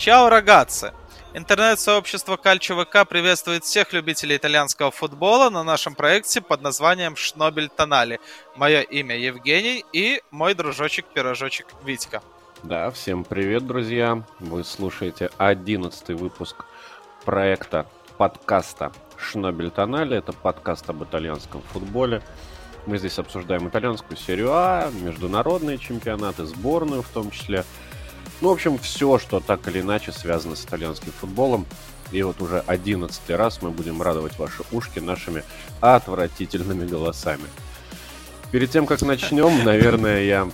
Чао, рогатцы! Интернет-сообщество Кальчо ВК приветствует всех любителей итальянского футбола на нашем проекте под названием Шнобель Тонали. Мое имя Евгений и мой дружочек-пирожочек Витька. Да, всем привет, друзья! Вы слушаете одиннадцатый выпуск проекта подкаста Шнобель Тонали. Это подкаст об итальянском футболе. Мы здесь обсуждаем итальянскую серию А, международные чемпионаты, сборную в том числе – ну, в общем, все, что так или иначе связано с итальянским футболом. И вот уже одиннадцатый раз мы будем радовать ваши ушки нашими отвратительными голосами. Перед тем, как начнем, наверное, я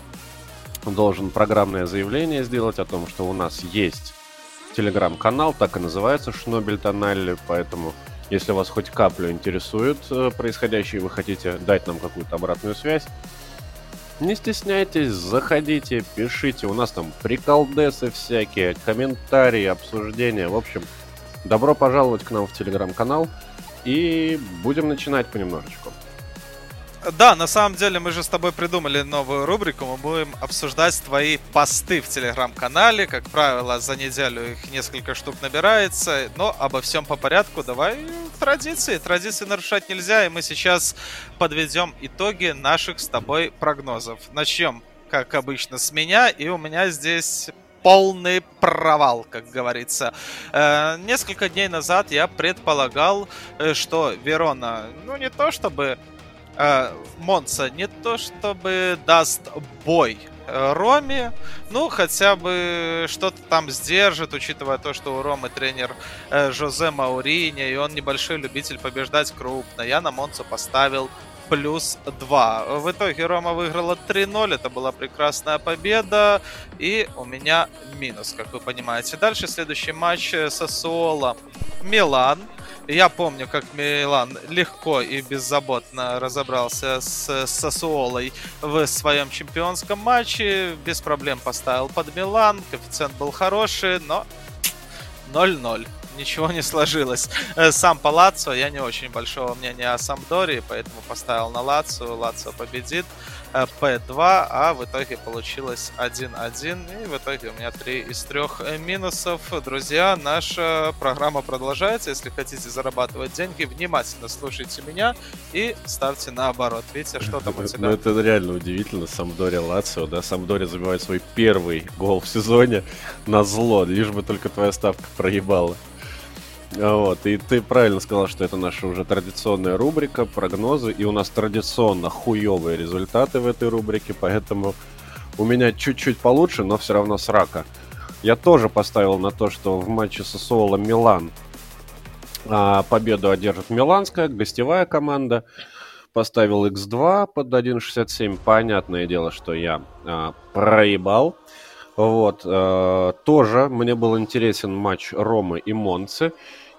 должен программное заявление сделать о том, что у нас есть телеграм-канал, так и называется Шнобель Тоналли, поэтому если вас хоть каплю интересует э, происходящее, вы хотите дать нам какую-то обратную связь, не стесняйтесь, заходите, пишите. У нас там приколдесы всякие, комментарии, обсуждения. В общем, добро пожаловать к нам в телеграм-канал. И будем начинать понемножечку. Да, на самом деле мы же с тобой придумали новую рубрику. Мы будем обсуждать твои посты в телеграм-канале. Как правило, за неделю их несколько штук набирается. Но обо всем по порядку. Давай традиции. Традиции нарушать нельзя. И мы сейчас подведем итоги наших с тобой прогнозов. Начнем, как обычно, с меня. И у меня здесь полный провал, как говорится. Э, несколько дней назад я предполагал, э, что Верона, ну не то чтобы э, Монца не то чтобы даст бой э, Роме, ну, хотя бы что-то там сдержит, учитывая то, что у Ромы тренер э, Жозе Маурини, и он небольшой любитель побеждать крупно. Я на Монцу поставил плюс 2. В итоге Рома выиграла 3-0, это была прекрасная победа, и у меня минус, как вы понимаете. Дальше следующий матч э, Сосуола Милан. Я помню, как Милан легко и беззаботно разобрался с Сосуолой в своем чемпионском матче. Без проблем поставил под Милан. Коэффициент был хороший, но 0-0 ничего не сложилось. Э, сам по Лацо я не очень большого мнения о Самдоре, поэтому поставил на Лацо. Лацо победит. P2, э, а в итоге получилось 1-1. И в итоге у меня 3 из 3 э, минусов. Друзья, наша программа продолжается. Если хотите зарабатывать деньги, внимательно слушайте меня и ставьте наоборот. Видите, что там у тебя? Ну, это реально удивительно. Самдори Лацио, да? Самдори забивает свой первый гол в сезоне на зло, лишь бы только твоя ставка проебала. Вот, и ты правильно сказал, что это наша уже традиционная рубрика, прогнозы, и у нас традиционно хуевые результаты в этой рубрике, поэтому у меня чуть-чуть получше, но все равно срака. Я тоже поставил на то, что в матче с Сосуола Милан а, победу одержит Миланская, гостевая команда. Поставил X2 под 1.67. Понятное дело, что я а, проебал. Вот. А, тоже мне был интересен матч Ромы и Монцы.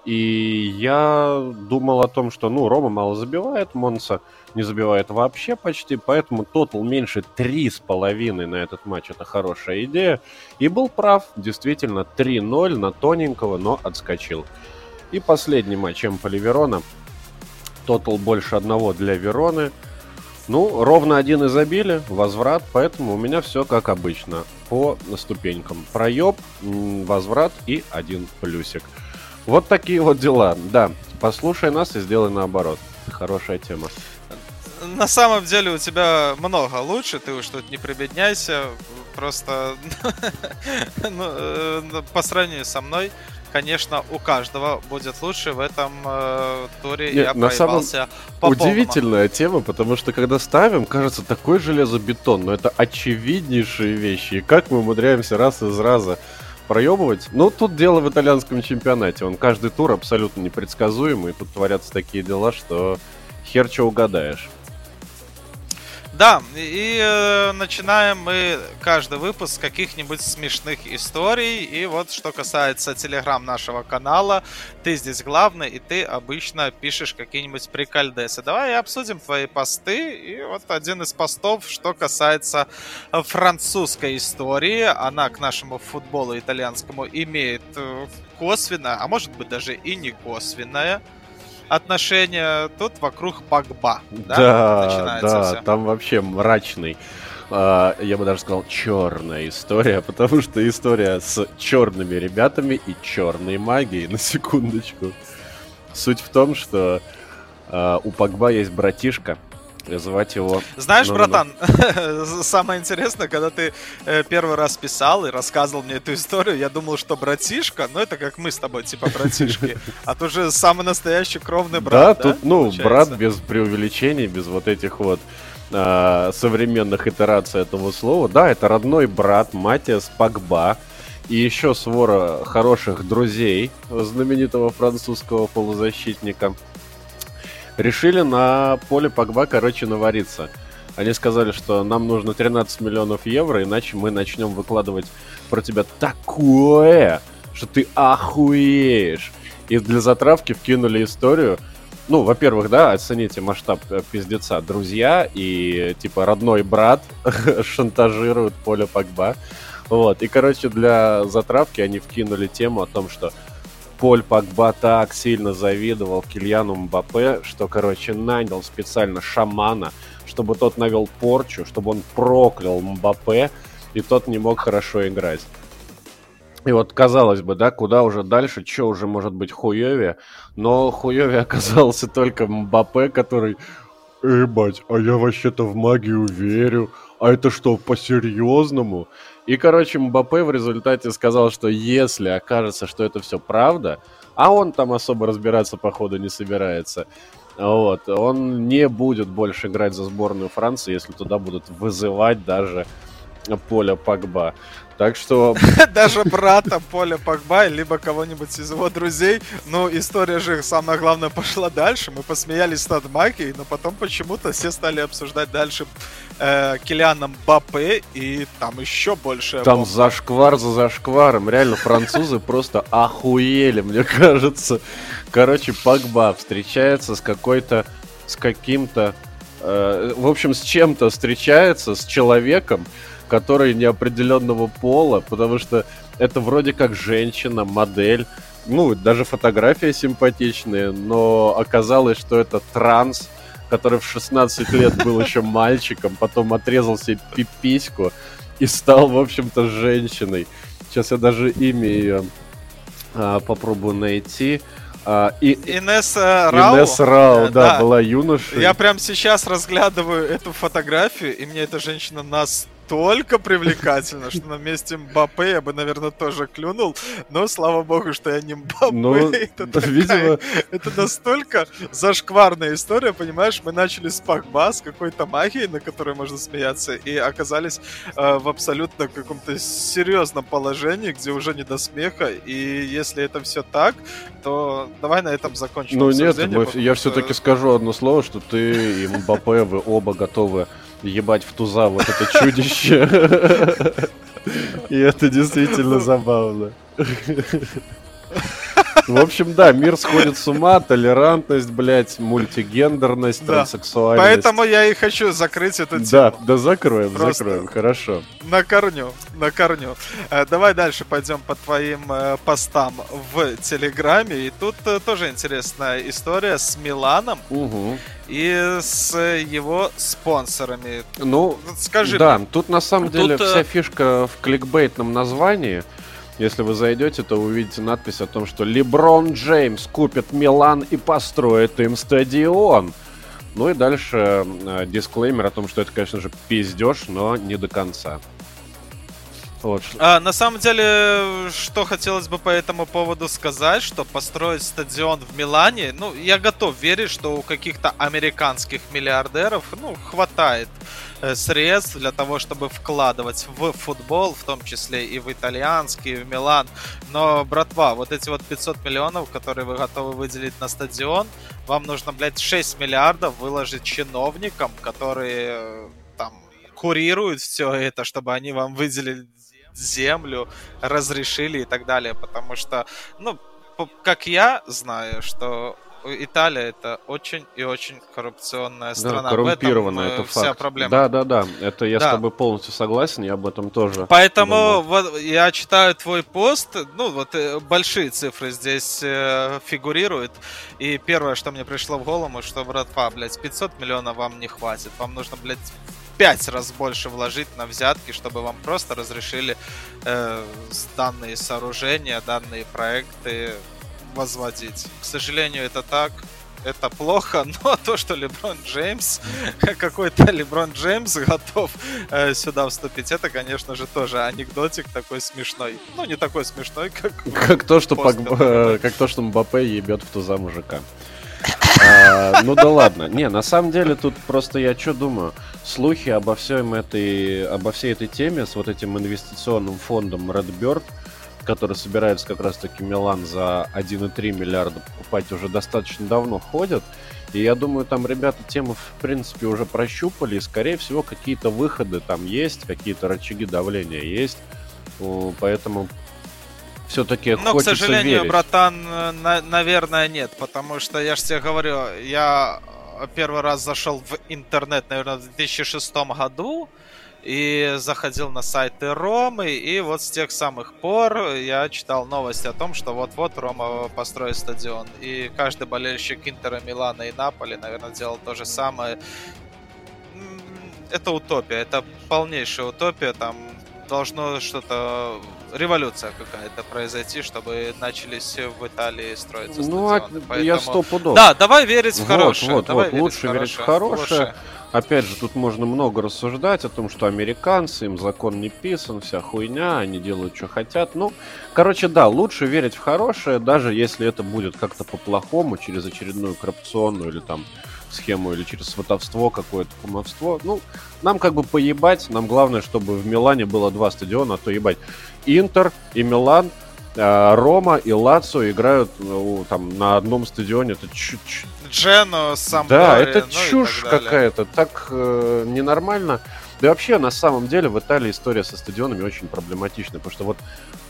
И я думал о том, что, ну, Рома мало забивает, Монса не забивает вообще почти, поэтому тотал меньше 3,5 на этот матч. Это хорошая идея. И был прав, действительно, 3-0 на тоненького, но отскочил. И последний матч Эмполи Верона. Тотал больше одного для Вероны. Ну, ровно один и забили, возврат, поэтому у меня все как обычно. По ступенькам. Проеб, возврат и один плюсик. Вот такие вот дела. Да, послушай нас и сделай наоборот. Хорошая тема. На самом деле у тебя много лучше, ты уж тут не прибедняйся. Просто ну, э, по сравнению со мной, конечно, у каждого будет лучше в этом э, туре. Нет, я на самом... по Удивительная тема, потому что когда ставим, кажется, такой железобетон, но это очевиднейшие вещи. И как мы умудряемся раз из раза проебывать. Ну, тут дело в итальянском чемпионате. Он каждый тур абсолютно непредсказуемый. Тут творятся такие дела, что хер что угадаешь. Да, и э, начинаем мы каждый выпуск с каких-нибудь смешных историй. И вот что касается телеграм нашего канала, ты здесь главный, и ты обычно пишешь какие-нибудь прикольдесы. Давай обсудим твои посты. И вот один из постов, что касается французской истории. Она к нашему футболу итальянскому имеет э, косвенное, а может быть даже и не косвенное отношения, тут вокруг Погба, да, да, да там вообще мрачный а, я бы даже сказал, черная история, потому что история с черными ребятами и черной магией, на секундочку. Суть в том, что а, у Погба есть братишка, звать его... Знаешь, ну, братан, ну. самое интересное, когда ты э, первый раз писал и рассказывал мне эту историю, я думал, что братишка, ну это как мы с тобой, типа братишки, а тут же самый настоящий кровный брат, Да, тут, ну, брат без преувеличений, без вот этих вот э, современных итераций этого слова. Да, это родной брат Матиас Пагба, и еще свора хороших друзей знаменитого французского полузащитника – решили на поле Погба, короче, навариться. Они сказали, что нам нужно 13 миллионов евро, иначе мы начнем выкладывать про тебя такое, что ты охуеешь. И для затравки вкинули историю. Ну, во-первых, да, оцените масштаб э, пиздеца. Друзья и, типа, родной брат шантажируют поле Погба. Вот. И, короче, для затравки они вкинули тему о том, что Поль Пакба так сильно завидовал Кильяну Мбаппе, что, короче, нанял специально шамана, чтобы тот навел порчу, чтобы он проклял Мбаппе, и тот не мог хорошо играть. И вот, казалось бы, да, куда уже дальше, что уже может быть хуёве, но хуёве оказался только Мбаппе, который Эй, а я вообще-то в магию верю. А это что, по-серьезному? И, короче, Мбаппе в результате сказал, что если окажется, что это все правда, а он там особо разбираться, походу, не собирается, вот, он не будет больше играть за сборную Франции, если туда будут вызывать даже Поля Пагба. Так что... Даже брата Поля Погба, либо кого-нибудь из его друзей. Ну, история же, самое главное, пошла дальше. Мы посмеялись над магией, но потом почему-то все стали обсуждать дальше э, Килиана Бапе, и там еще больше... Там бомба. зашквар за зашкваром. Реально, французы просто охуели, мне кажется. Короче, Погба встречается с какой-то... с каким-то... Э, в общем, с чем-то встречается, с человеком, который неопределенного пола, потому что это вроде как женщина, модель, ну, даже фотография симпатичная, но оказалось, что это транс, который в 16 лет был еще мальчиком, потом отрезал себе пипиську и стал, в общем-то, женщиной. Сейчас я даже имя ее а, попробую найти. А, и... Инесса Рау. Инесса Рау, да, да, была юношей. Я прям сейчас разглядываю эту фотографию, и мне эта женщина нас настолько привлекательно, что на месте Мбаппе я бы, наверное, тоже клюнул. Но слава богу, что я не Мбаппе. Ну, это, да, такая, видимо... это настолько зашкварная история, понимаешь? Мы начали с Пакба, с какой-то магией, на которой можно смеяться, и оказались э, в абсолютно каком-то серьезном положении, где уже не до смеха. И если это все так, то давай на этом закончим. Ну нет, мы, я все-таки скажу одно слово, что ты и Мбаппе, вы оба готовы ебать в туза вот это чудище. И это действительно забавно. В общем, да, мир сходит с ума, толерантность, блядь, мультигендерность, да. транссексуальность. Поэтому я и хочу закрыть эту тему. Да, да закроем, Просто закроем, хорошо. На корню, на корню. Э, давай дальше пойдем по твоим э, постам в Телеграме. И тут э, тоже интересная история с Миланом. Угу и с его спонсорами. Ну, скажи. Да, мне. тут на самом деле тут, вся фишка в кликбейтном названии. Если вы зайдете, то увидите надпись о том, что Леброн Джеймс купит Милан и построит им стадион. Ну и дальше э, дисклеймер о том, что это, конечно же, пиздеж, но не до конца. Вот. А, на самом деле, что хотелось бы по этому поводу сказать, что построить стадион в Милане, ну, я готов верить, что у каких-то американских миллиардеров, ну, хватает э, средств для того, чтобы вкладывать в футбол, в том числе и в итальянский, и в Милан. Но, братва, вот эти вот 500 миллионов, которые вы готовы выделить на стадион, вам нужно, блядь, 6 миллиардов выложить чиновникам, которые э, там курируют все это, чтобы они вам выделили землю, разрешили и так далее, потому что, ну, как я знаю, что Италия это очень и очень коррупционная страна. Да, коррумпированная, этом, это вся факт. проблема. Да, да, да. Это я да. с тобой полностью согласен, я об этом тоже. Поэтому вот, я читаю твой пост, ну вот э, большие цифры здесь э, фигурируют. И первое, что мне пришло в голову, что, братва, блядь, 500 миллионов вам не хватит. Вам нужно, блядь, пять раз больше вложить на взятки, чтобы вам просто разрешили э, данные сооружения, данные проекты возводить. К сожалению, это так это плохо, но то, что Леброн Джеймс, какой-то Леброн Джеймс готов э, сюда вступить, это, конечно же, тоже анекдотик такой смешной. Ну, не такой смешной, как... Как то, что, Пог... Как то, что Мбаппе ебет в туза мужика. А, ну да ладно. Не, на самом деле тут просто я что думаю. Слухи обо всем этой, обо всей этой теме с вот этим инвестиционным фондом Redbird – который собирается как раз-таки Милан за 1,3 миллиарда покупать, уже достаточно давно ходят. И я думаю, там ребята тему, в принципе, уже прощупали. И, скорее всего, какие-то выходы там есть, какие-то рычаги давления есть. Поэтому все-таки Но, к сожалению, верить. братан, на, наверное, нет. Потому что, я же тебе говорю, я первый раз зашел в интернет, наверное, в 2006 году и заходил на сайты Ромы, и вот с тех самых пор я читал новости о том, что вот-вот Рома построит стадион. И каждый болельщик Интера, Милана и Наполи, наверное, делал то же самое. Это утопия, это полнейшая утопия, там должно что-то революция какая-то произойти, чтобы начались в Италии строиться ну, стадионы. Поэтому... я стопудов. Да, давай верить в хорошее. Вот, давай вот, лучше верить в хорошее. хорошее. Опять же, тут можно много рассуждать о том, что американцы, им закон не писан, вся хуйня, они делают, что хотят. Ну, короче, да, лучше верить в хорошее, даже если это будет как-то по-плохому, через очередную коррупционную или там схему, или через сватовство какое-то, кумовство. Ну, нам как бы поебать, нам главное, чтобы в Милане было два стадиона, а то ебать. Интер и Милан э, Рома и Лацо играют ну, там на одном стадионе. Это чуть-чуть Джену, Самдори, Да, это ну чушь какая-то, так э, ненормально. Да и вообще, на самом деле, в Италии история со стадионами очень проблематична, потому что вот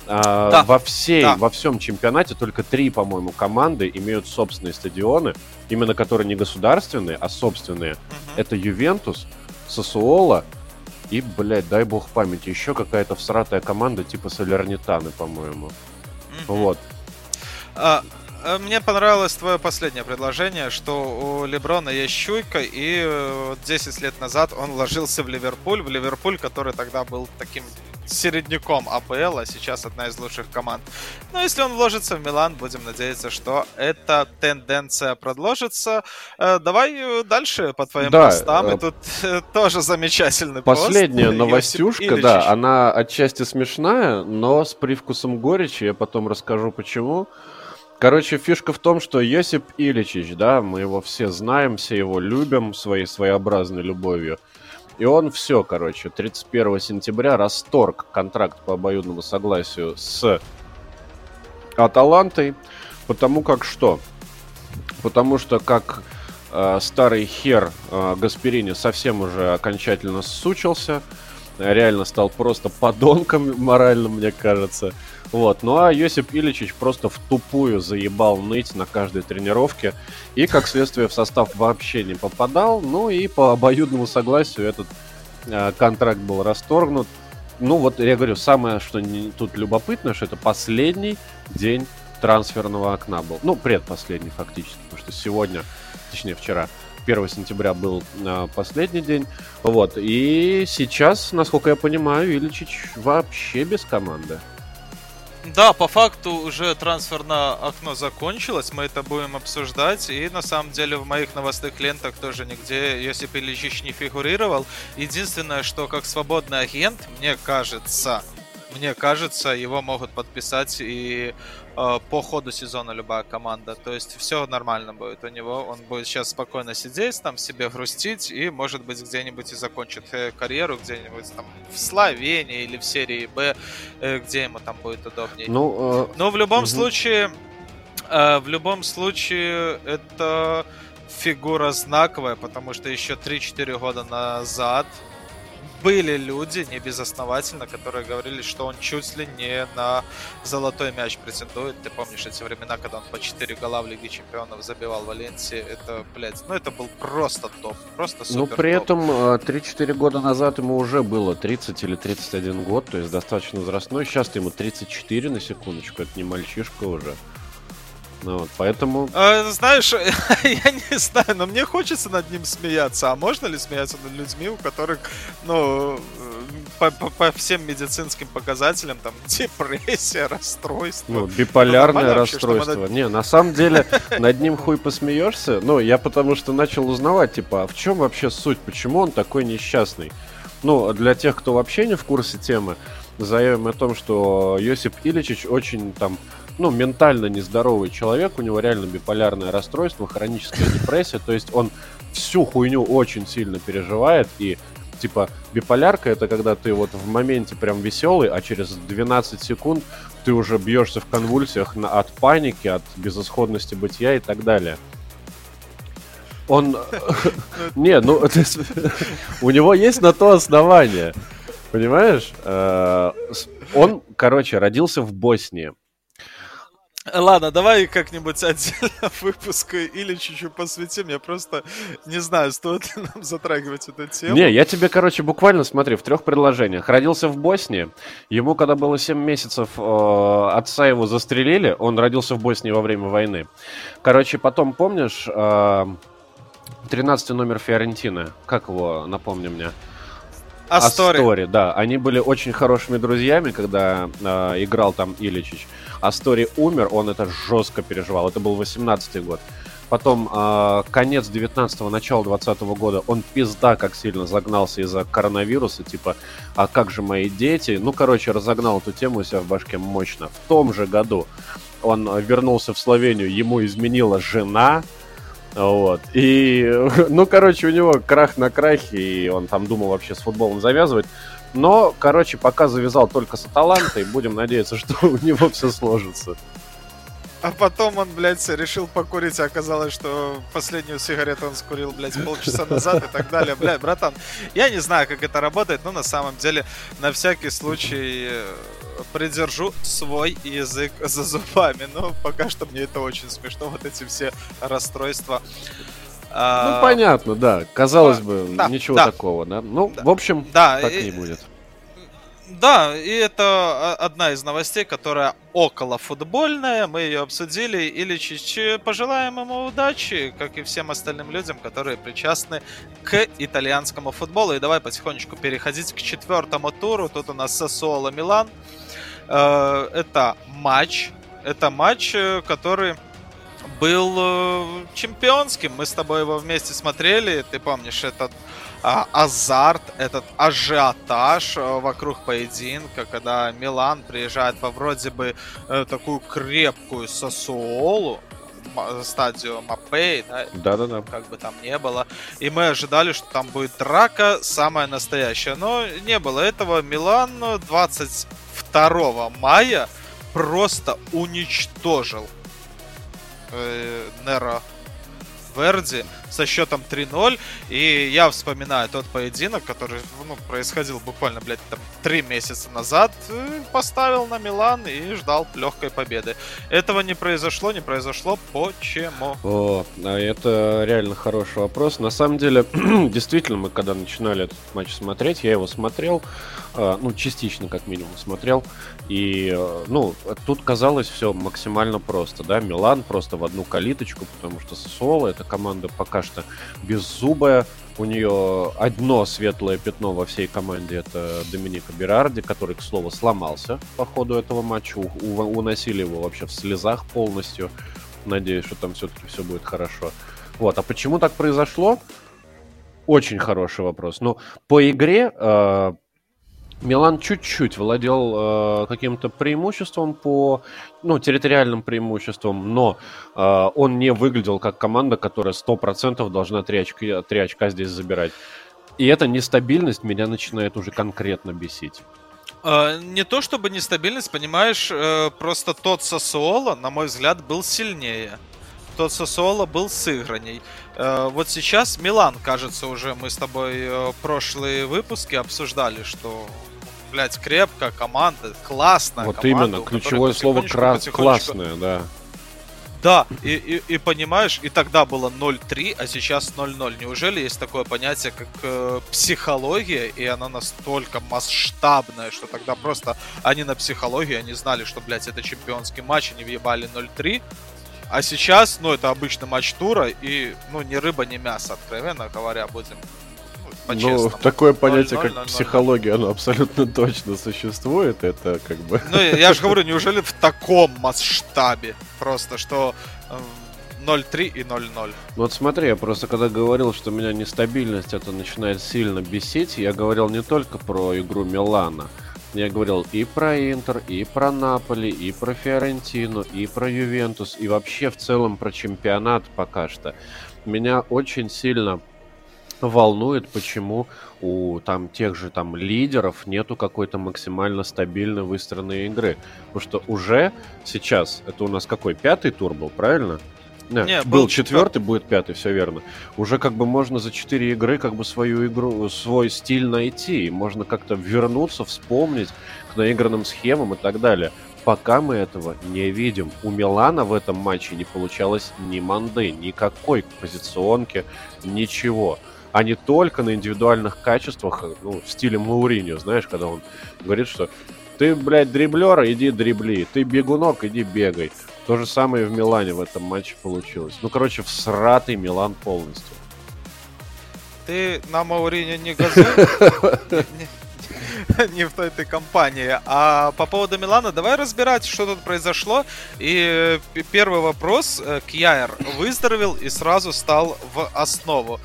э, да. во, всей, да. во всем чемпионате только три, по-моему, команды имеют собственные стадионы, именно которые не государственные, а собственные. Угу. Это Ювентус, Сосуола и, блядь, дай бог памяти, еще какая-то всратая команда типа Солернитаны, по-моему. Угу. Вот. А, мне понравилось твое последнее предложение, что у Леброна есть щуйка, и 10 лет назад он вложился в Ливерпуль, в Ливерпуль, который тогда был таким середняком АПЛ, а сейчас одна из лучших команд. Но если он вложится в Милан, будем надеяться, что эта тенденция продолжится. Э, давай э, дальше по твоим да, постам. И тут тоже замечательный Последняя пост. новостюшка, да, она отчасти смешная, но с привкусом горечи. Я потом расскажу почему. Короче, фишка в том, что Йосип Ильичич, да, мы его все знаем, все его любим своей своеобразной любовью. И он все, короче, 31 сентября расторг контракт по обоюдному согласию с Аталантой, потому как что? Потому что как э, старый хер э, Гасперини совсем уже окончательно сучился, реально стал просто подонком морально, мне кажется. Вот. Ну а Йосип Ильичич просто в тупую заебал ныть на каждой тренировке. И, как следствие, в состав вообще не попадал. Ну и по обоюдному согласию этот э, контракт был расторгнут. Ну вот, я говорю, самое, что не, тут любопытно, что это последний день трансферного окна был. Ну, предпоследний фактически, потому что сегодня, точнее вчера, 1 сентября был э, последний день. Вот. И сейчас, насколько я понимаю, Ильичич вообще без команды. Да, по факту уже трансферное окно закончилось, мы это будем обсуждать, и на самом деле в моих новостных лентах тоже нигде Йосип Ильич не фигурировал. Единственное, что как свободный агент, мне кажется, мне кажется, его могут подписать и по ходу сезона любая команда. То есть все нормально будет у него. Он будет сейчас спокойно сидеть, там себе грустить и, может быть, где-нибудь и закончит э, карьеру где-нибудь там в Словении или в серии Б, э, где ему там будет удобнее. Ну, э... Но в любом угу. случае, э, в любом случае, это фигура знаковая, потому что еще 3-4 года назад были люди, не безосновательно, которые говорили, что он чуть ли не на золотой мяч претендует. Ты помнишь эти времена, когда он по 4 гола в Лиге Чемпионов забивал Валенсии? Это, блядь, ну это был просто топ, просто супер Ну, при топ. этом 3-4 э, года назад ему уже было 30 или 31 год, то есть достаточно возрастной. Сейчас ему 34, на секундочку, это не мальчишка уже. Ну, вот, поэтому... А, знаешь, я не знаю, но мне хочется над ним смеяться. А можно ли смеяться над людьми, у которых, ну, по, по, по всем медицинским показателям, там, депрессия, расстройство. Ну, биполярное ну, расстройство. Вообще, Не, на самом деле, над ним хуй посмеешься. Ну, я потому что начал узнавать, типа, а в чем вообще суть? Почему он такой несчастный? Ну, для тех, кто вообще не в курсе темы, заявим о том, что Йосип Ильичич очень там ну, ментально нездоровый человек, у него реально биполярное расстройство, хроническая депрессия, то есть он всю хуйню очень сильно переживает, и типа биполярка это когда ты вот в моменте прям веселый, а через 12 секунд ты уже бьешься в конвульсиях на, от паники, от безысходности бытия и так далее. Он... Не, ну, у него есть на то основание. Понимаешь? Э, он, короче, родился в Боснии. Ладно, давай как-нибудь отдельно выпуск или чуть-чуть посвятим. Я просто не знаю, стоит ли нам затрагивать эту тему. Не, я тебе, короче, буквально, смотри, в трех предложениях. Родился в Боснии. Ему, когда было 7 месяцев, э, отца его застрелили. Он родился в Боснии во время войны. Короче, потом, помнишь, э, 13 номер Фиорентины? Как его, напомни мне? Астори. Астори, да. Они были очень хорошими друзьями, когда э, играл там Иличич. Астори умер, он это жестко переживал. Это был 18-й год. Потом э, конец 19-го, начало 20-го года, он пизда как сильно загнался из-за коронавируса, типа, а как же мои дети? Ну, короче, разогнал эту тему у себя в башке мощно. В том же году он вернулся в Словению, ему изменила жена, вот. И, ну, короче, у него крах на крахе, и он там думал вообще с футболом завязывать. Но, короче, пока завязал только с Аталантой, будем надеяться, что у него все сложится. А потом он, блядь, решил покурить, а оказалось, что последнюю сигарету он скурил, блядь, полчаса назад и так далее. Блядь, братан, я не знаю, как это работает, но на самом деле, на всякий случай, э, придержу свой язык за зубами. Но пока что мне это очень смешно, вот эти все расстройства. А, ну, понятно, да. Казалось бы, да, ничего да. такого, да? Ну, да. в общем, да, так и, не будет. Да, и это одна из новостей, которая около футбольная. Мы ее обсудили. Или чуть пожелаем ему удачи, как и всем остальным людям, которые причастны к итальянскому футболу. И давай потихонечку переходить к четвертому туру. Тут у нас Сосуола Милан. Э, это матч. Это матч, э, который был э, чемпионским. Мы с тобой его вместе смотрели. Ты помнишь этот а, азарт, этот ажиотаж вокруг поединка, когда Милан приезжает во вроде бы такую крепкую Сосуолу, стадию Мапей, да? Да-да-да. Как бы там не было. И мы ожидали, что там будет драка самая настоящая. Но не было этого. Милан 22 мая просто уничтожил э, Неро Верди со счетом 3-0. И я вспоминаю тот поединок, который ну, происходил буквально, блядь, там 3 месяца назад. Э, поставил на Милан и ждал легкой победы. Этого не произошло, не произошло. Почему? О, а это реально хороший вопрос. На самом деле, действительно, мы когда начинали этот матч смотреть, я его смотрел, а, ну, частично как минимум смотрел. И, э, ну, тут казалось все максимально просто, да, Милан просто в одну калиточку, потому что Соло это команда пока что беззубая, у нее одно светлое пятно во всей команде, это Доминика Берарди, который, к слову, сломался по ходу этого матча, у- уносили его вообще в слезах полностью, надеюсь, что там все-таки все будет хорошо. Вот, а почему так произошло? Очень хороший вопрос. Ну, по игре э, Милан чуть-чуть владел э, каким-то преимуществом по, ну, территориальным преимуществом, но э, он не выглядел как команда, которая 100% должна 3 очка, 3 очка здесь забирать. И эта нестабильность меня начинает уже конкретно бесить. Uh, не то чтобы нестабильность, понимаешь, uh, просто тот Сосуола, на мой взгляд, был сильнее. Тот Сосуола был сыгранней. Uh, вот сейчас Милан, кажется, уже мы с тобой прошлые выпуски обсуждали, что блядь, крепкая команда, классная вот команда. именно, ключевое слово кра- классная, да. Да, и, и, и понимаешь, и тогда было 0-3, а сейчас 0-0. Неужели есть такое понятие, как э, психология, и она настолько масштабная, что тогда просто они на психологии, они знали, что, блядь, это чемпионский матч, они въебали 0-3, А сейчас, ну, это обычный матч тура, и, ну, ни рыба, ни мясо, откровенно говоря, будем ну, такое понятие, 0, как 0, психология, оно абсолютно точно существует. Это как бы... Ну, я же говорю, неужели в таком масштабе? Просто, что 0-3 эм, и 0-0. Ну вот смотри, я просто когда говорил, что меня нестабильность это начинает сильно бесить, я говорил не только про игру Милана. Я говорил и про Интер, и про Наполи, и про Фиорентину, и про Ювентус, и вообще в целом про чемпионат пока что. Меня очень сильно волнует, почему у там тех же там лидеров нету какой-то максимально стабильно выстроенной игры. Потому что уже сейчас, это у нас какой, пятый тур был, правильно? Нет, Не, был, был четвертый, будет пятый, все верно. Уже как бы можно за четыре игры как бы свою игру, свой стиль найти. Можно как-то вернуться, вспомнить к наигранным схемам и так далее. Пока мы этого не видим. У Милана в этом матче не получалось ни манды, никакой позиционки, ничего а не только на индивидуальных качествах, ну, в стиле Мауриньо, знаешь, когда он говорит, что ты, блядь, дриблер, иди дрибли, ты бегунок, иди бегай. То же самое в Милане в этом матче получилось. Ну, короче, всратый Милан полностью. Ты на Мауриньо не газуй? не в той этой компании. А по поводу Милана, давай разбирать, что тут произошло. И первый вопрос. Э, Кьяер выздоровел и сразу стал в основу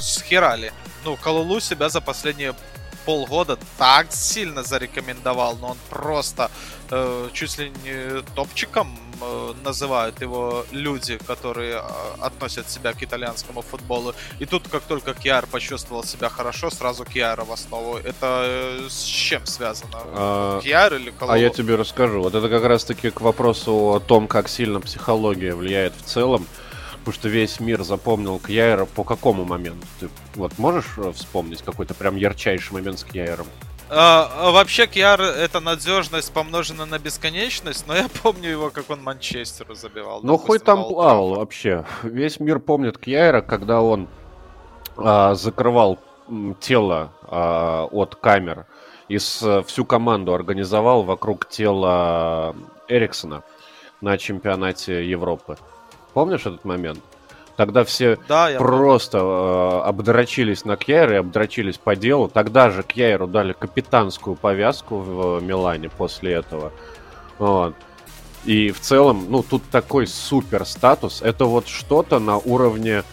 схерали. Ну, Калулу себя за последние полгода так сильно зарекомендовал, но он просто э, чуть ли не топчиком э, называют его люди, которые э, относят себя к итальянскому футболу. И тут, как только Киар почувствовал себя хорошо, сразу Киара в основу. Это э, с чем связано? А, Киар или Калулу? А я тебе расскажу. Вот это как раз-таки к вопросу о том, как сильно психология влияет в целом. Потому что весь мир запомнил Кьяера по какому моменту? Ты вот можешь э, вспомнить какой-то прям ярчайший момент с Кьяером? А, а вообще, Кьяр это надежность помножена на бесконечность, но я помню его, как он Манчестеру забивал. Ну, хоть там плавал вообще. Весь мир помнит Кьяера, когда он а, закрывал тело а, от камер и с, всю команду организовал вокруг тела Эриксона на чемпионате Европы. Помнишь этот момент? Тогда все да, просто э, обдрочились на Кьяйра и обдрочились по делу. Тогда же Кьяйру дали капитанскую повязку в Милане после этого. Вот. И в целом, ну, тут такой супер статус. Это вот что-то на уровне,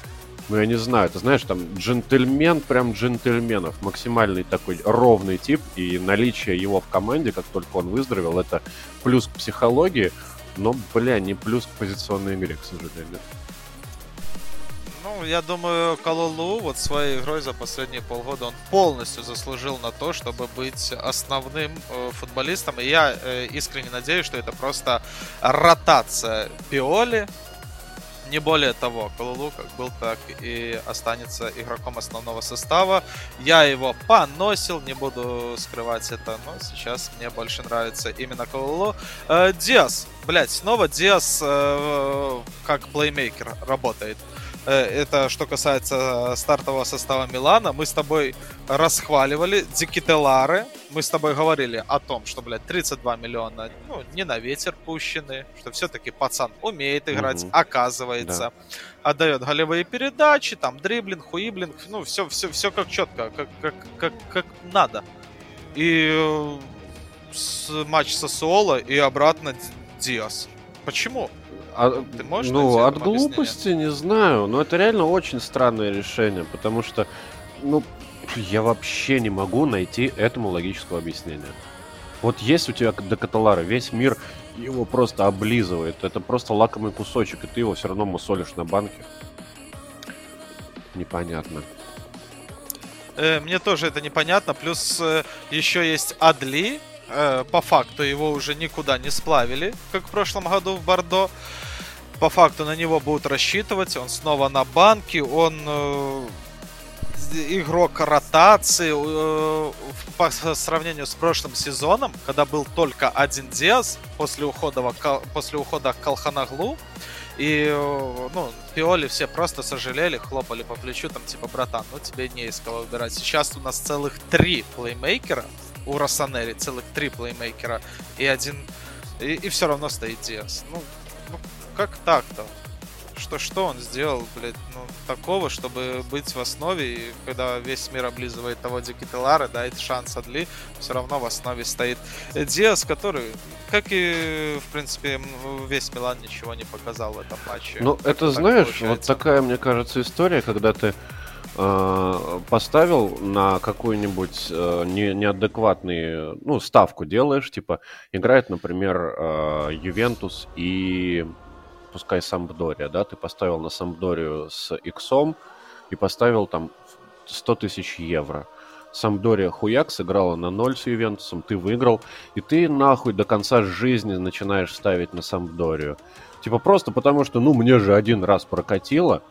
ну, я не знаю, ты знаешь, там, джентльмен, прям джентльменов. Максимальный такой ровный тип. И наличие его в команде, как только он выздоровел, это плюс к психологии. Но, бля, не плюс к позиционной игре, к сожалению. Ну, я думаю, Калулу вот своей игрой за последние полгода он полностью заслужил на то, чтобы быть основным э, футболистом. И я э, искренне надеюсь, что это просто ротация Пиоли, не более того, Калулу как был, так и останется игроком основного состава. Я его поносил, не буду скрывать это, но сейчас мне больше нравится именно Калулу. Э, Диас, блять, снова Диас э, как плеймейкер работает. Э, это что касается стартового состава Милана. Мы с тобой расхваливали Дикителары. Мы с тобой говорили о том, что, блядь, 32 миллиона, ну, не на ветер пущены, что все-таки пацан умеет играть, угу. оказывается. Да. Отдает голевые передачи, там, дриблинг, хуиблинг, ну, все, все, все как четко, как, как, как, как надо. И э, с, матч со Соло и обратно Диас. Почему? А, Ты можешь ну, от глупости объяснение? не знаю, но это реально очень странное решение, потому что, ну, я вообще не могу найти этому логического объяснения. Вот есть у тебя до Каталара, весь мир его просто облизывает. Это просто лакомый кусочек, и ты его все равно мусолишь на банке. Непонятно. Э, мне тоже это непонятно. Плюс э, еще есть Адли, э, по факту его уже никуда не сплавили, как в прошлом году в Бордо. По факту на него будут рассчитывать, он снова на банке, он э, игрок ротации э, по сравнению с прошлым сезоном, когда был только один Диас после ухода, после ухода Калханаглу. И, э, ну, Пиоли все просто сожалели, хлопали по плечу, там, типа, братан, ну тебе не из кого выбирать. Сейчас у нас целых три плеймейкера, у Росанери целых три плеймейкера и один... И, и все равно стоит Диас. Ну, как так-то? Что, что он сделал, блядь, ну, такого, чтобы быть в основе, и когда весь мир облизывает того Дикителара, дает шанс Адли, все равно в основе стоит Диас, который, как и, в принципе, весь Милан ничего не показал в этом матче. Ну, это, знаешь, получается. вот такая, мне кажется, история, когда ты э, поставил на какую-нибудь э, не, неадекватную, ну, ставку делаешь, типа, играет, например, э, Ювентус и пускай Сампдория, да, ты поставил на Сампдорию с иксом и поставил там 100 тысяч евро. Сампдория хуяк сыграла на ноль с Ювентусом, ты выиграл, и ты нахуй до конца жизни начинаешь ставить на Сампдорию. Типа просто потому, что, ну, мне же один раз прокатило,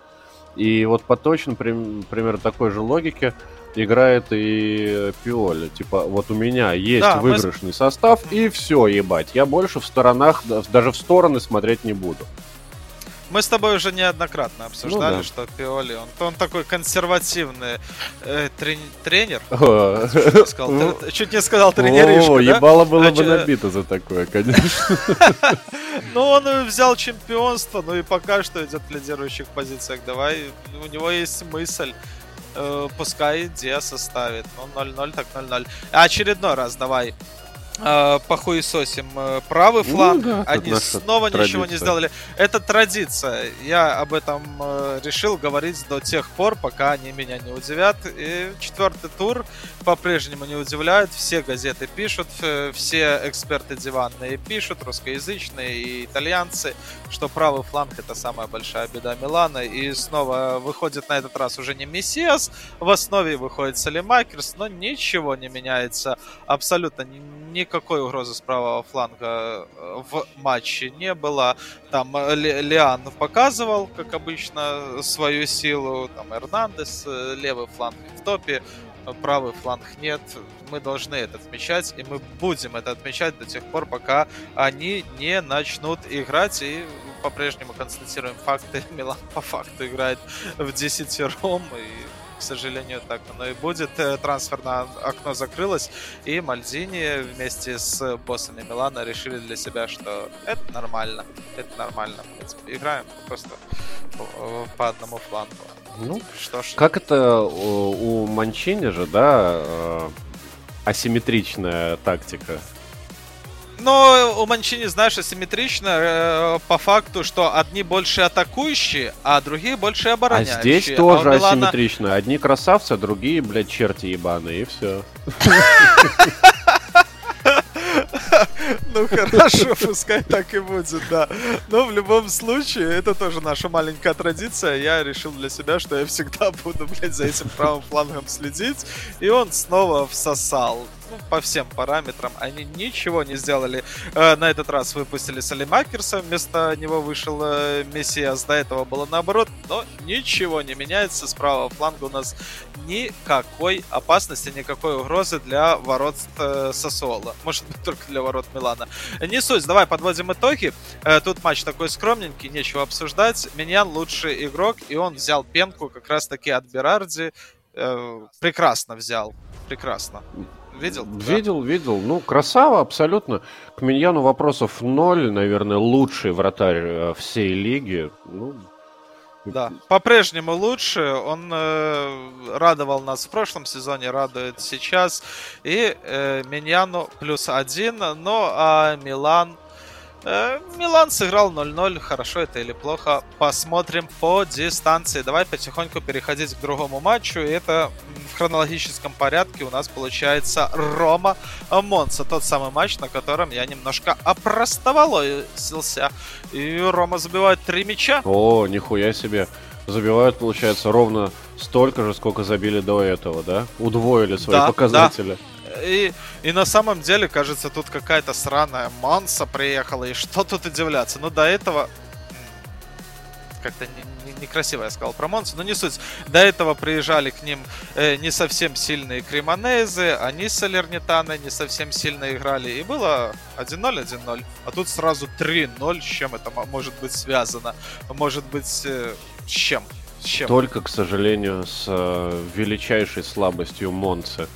и вот по точно примерно такой же логике играет и Пиоли. Типа, вот у меня есть да, выигрышный мы... состав, и все, ебать. Я больше в сторонах, даже в стороны смотреть не буду. Мы с тобой уже неоднократно обсуждали, ну, да. что Пиоли, он, он такой консервативный э, трени- тренер. Чуть не сказал, чуть не сказал тренеришка, О, ебало было бы набито за такое, конечно. Ну, он взял чемпионство, ну и пока что идет в лидирующих позициях. Давай, у него есть мысль э, пускай Диа составит. Ну, 0-0, так 0-0. Очередной раз давай э, похуесосим э, правый фланг, ну, да, они снова традиция. ничего не сделали. Это традиция. Я об этом э, решил говорить до тех пор, пока они меня не удивят. И четвертый тур по-прежнему не удивляет. Все газеты пишут, все эксперты диванные пишут, русскоязычные и итальянцы, что правый фланг это самая большая беда Милана. И снова выходит на этот раз уже не Мессиас, в основе выходит Салимакерс, но ничего не меняется абсолютно никакой угрозы с правого фланга э, в матче не было. Там э, Лиан показывал, как обычно, свою силу. Там Эрнандес, э, левый фланг в топе, правый фланг нет. Мы должны это отмечать, и мы будем это отмечать до тех пор, пока они не начнут играть. И по-прежнему констатируем факты. Милан по факту играет в десятером. И к сожалению, так оно и будет. Э, трансферное окно закрылось, и Мальдини вместе с боссами Милана решили для себя, что это нормально, это нормально. В принципе, играем просто по одному флангу. Ну, что ж. Как это у, у Манчини же, да, э, асимметричная тактика но у Манчини, знаешь, асимметрично э, по факту, что одни больше атакующие, а другие больше обороняющие. А здесь тоже а Милана... асимметрично. Одни красавцы, а другие, блядь, черти ебаные, и все. Ну хорошо, пускай так и будет, да. Но в любом случае, это тоже наша маленькая традиция. Я решил для себя, что я всегда буду, блядь, за этим правым флангом следить. И он снова всосал ну, по всем параметрам. Они ничего не сделали. Э, на этот раз выпустили Салимакерса, вместо него вышел э, Мессиас. До этого было наоборот, но ничего не меняется. С правого фланга у нас никакой опасности, никакой угрозы для ворот э, Сосуола. Может быть, только для ворот Милана. Не суть, давай подводим итоги. Э, тут матч такой скромненький, нечего обсуждать. Менян лучший игрок, и он взял пенку как раз-таки от Берарди. Э, прекрасно взял, прекрасно. Видел? Видел, да? видел. Ну, красава абсолютно. К Миньяну вопросов ноль. Наверное, лучший вратарь э, всей лиги. Ну, да, по-прежнему лучше. Он э, радовал нас в прошлом сезоне, радует сейчас. И э, Миньяну плюс один. Ну, а Милан Милан сыграл 0-0. Хорошо это или плохо? Посмотрим по дистанции. Давай потихоньку переходить к другому матчу. И это в хронологическом порядке у нас получается Рома Монса. Тот самый матч, на котором я немножко опростоволосился. И Рома забивает три мяча. О, нихуя себе. Забивают, получается, ровно столько же, сколько забили до этого, да? Удвоили свои да, показатели. Да. И, и на самом деле, кажется, тут какая-то сраная Манса приехала, и что тут удивляться? Но до этого... Как-то не, не, некрасиво я сказал про Монсу, но не суть. До этого приезжали к ним э, не совсем сильные Кремонезы, они с Салернитаны не совсем сильно играли, и было 1-0, 1-0. А тут сразу 3-0, с чем это может быть связано? Может быть, э, с чем? С чем? Только, к сожалению, с э, величайшей слабостью Монцы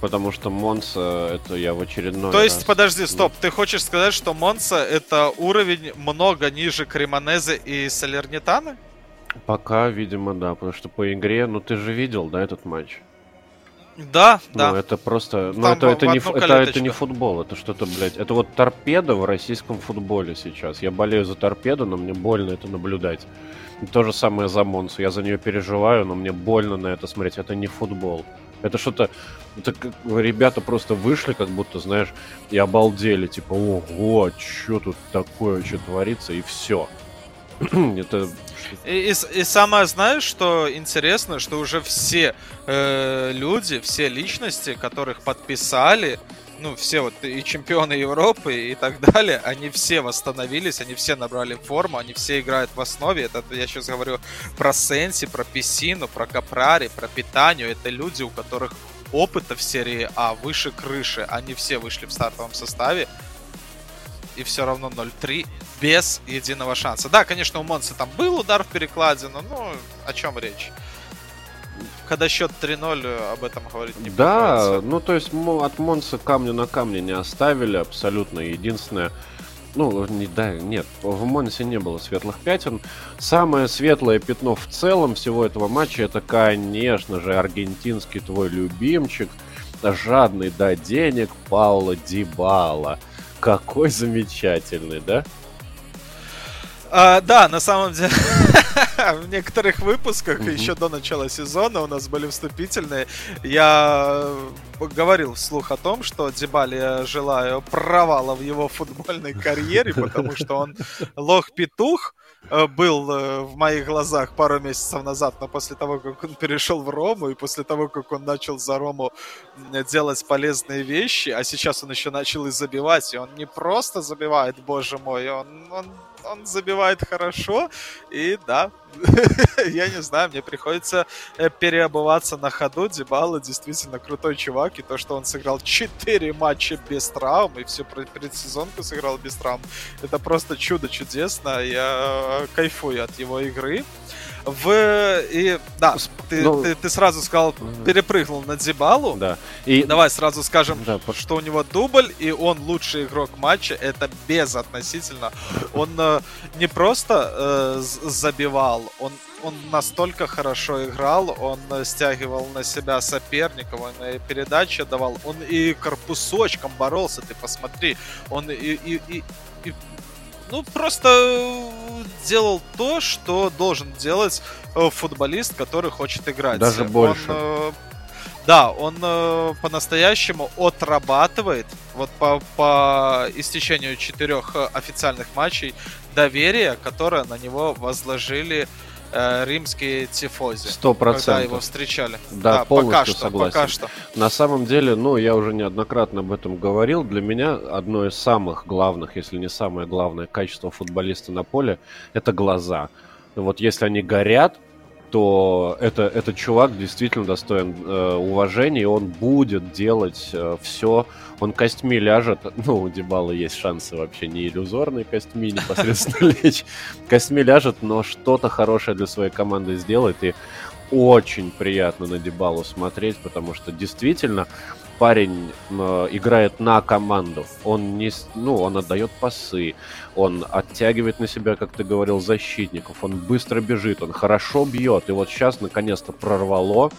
Потому что Монса это я в очередной То есть, подожди, стоп, ты хочешь сказать, что Монса это уровень много ниже Кремонезе и Салернитаны? Пока, видимо, да, потому что по игре, ну ты же видел, да, этот матч? Да, да. Ну, это просто... Ну, Там это, это, не, это, это не футбол, это что-то, блядь... Это вот торпеда в российском футболе сейчас. Я болею за торпеду, но мне больно это наблюдать. И то же самое за Монсу. Я за нее переживаю, но мне больно на это смотреть. Это не футбол. Это что-то... Это как ребята просто вышли, как будто, знаешь, и обалдели. Типа, ого, что тут такое, что творится, и все. Это... И, и и самое, знаешь, что интересно, что уже все э, люди, все личности, которых подписали, ну, все вот и чемпионы Европы и так далее, они все восстановились, они все набрали форму, они все играют в основе. Это я сейчас говорю про Сенси, про Писину, про Капрари, про Питанию. Это люди, у которых опыта в серии А выше крыши. Они все вышли в стартовом составе. И все равно 0-3 без единого шанса. Да, конечно, у Монса там был удар в перекладину, но о чем речь? Когда счет 3-0, об этом говорить не Да, приходится. ну то есть от Монса камня на камне не оставили абсолютно. Единственное, ну, не, да, нет, в Монсе не было светлых пятен. Самое светлое пятно в целом всего этого матча это, конечно же, аргентинский твой любимчик, жадный до денег Пауло Дибала. Какой замечательный, да? А, да, на самом деле, в некоторых выпусках, Мгм. еще до начала сезона, у нас были вступительные, я говорил вслух о том, что Дебали я желаю провала в его футбольной карьере, потому что он лох-петух, э, был э, в моих глазах пару месяцев назад, но после того, как он перешел в Рому, и после того, как он начал за Рому делать полезные вещи, а сейчас он еще начал и забивать, и он не просто забивает, боже мой, он, он, он забивает хорошо, и да, я не знаю, мне приходится э, переобуваться на ходу, Дебала действительно крутой чувак, и то, что он сыграл 4 матча без травм, и всю пред- предсезонку сыграл без травм, это просто чудо чудесно, я э, кайфую от его игры. В... И, да, ты, ну, ты, ты сразу сказал, перепрыгнул на Дебалу. Да. И Давай сразу скажем, Да, по- что у него дубль, и он лучший игрок матча. Это безотносительно. Он э, не просто э, забивал, он, он настолько хорошо играл, он э, стягивал на себя соперников, он и передачи давал, он и корпусочком боролся, ты посмотри. Он и, и- и- и ну, просто э, делал то, что должен делать э, футболист, который хочет играть. Даже Он, больше. э, да, он э, по-настоящему отрабатывает вот по, по истечению четырех официальных матчей доверие, которое на него возложили э, римские тифози. Сто Когда процентов. его встречали. Да, пока полностью что, согласен. пока что. На самом деле, ну, я уже неоднократно об этом говорил, для меня одно из самых главных, если не самое главное качество футболиста на поле – это глаза. Вот если они горят, то это, этот чувак действительно достоин э, уважения, и он будет делать все. Он костьми ляжет, ну, у Дебала есть шансы вообще не иллюзорные костьми непосредственно лечь. Костьми ляжет, но что-то хорошее для своей команды сделает, и очень приятно на Дебалу смотреть, потому что действительно парень э, играет на команду. Он не, ну, он отдает пасы, он оттягивает на себя, как ты говорил, защитников, он быстро бежит, он хорошо бьет. И вот сейчас наконец-то прорвало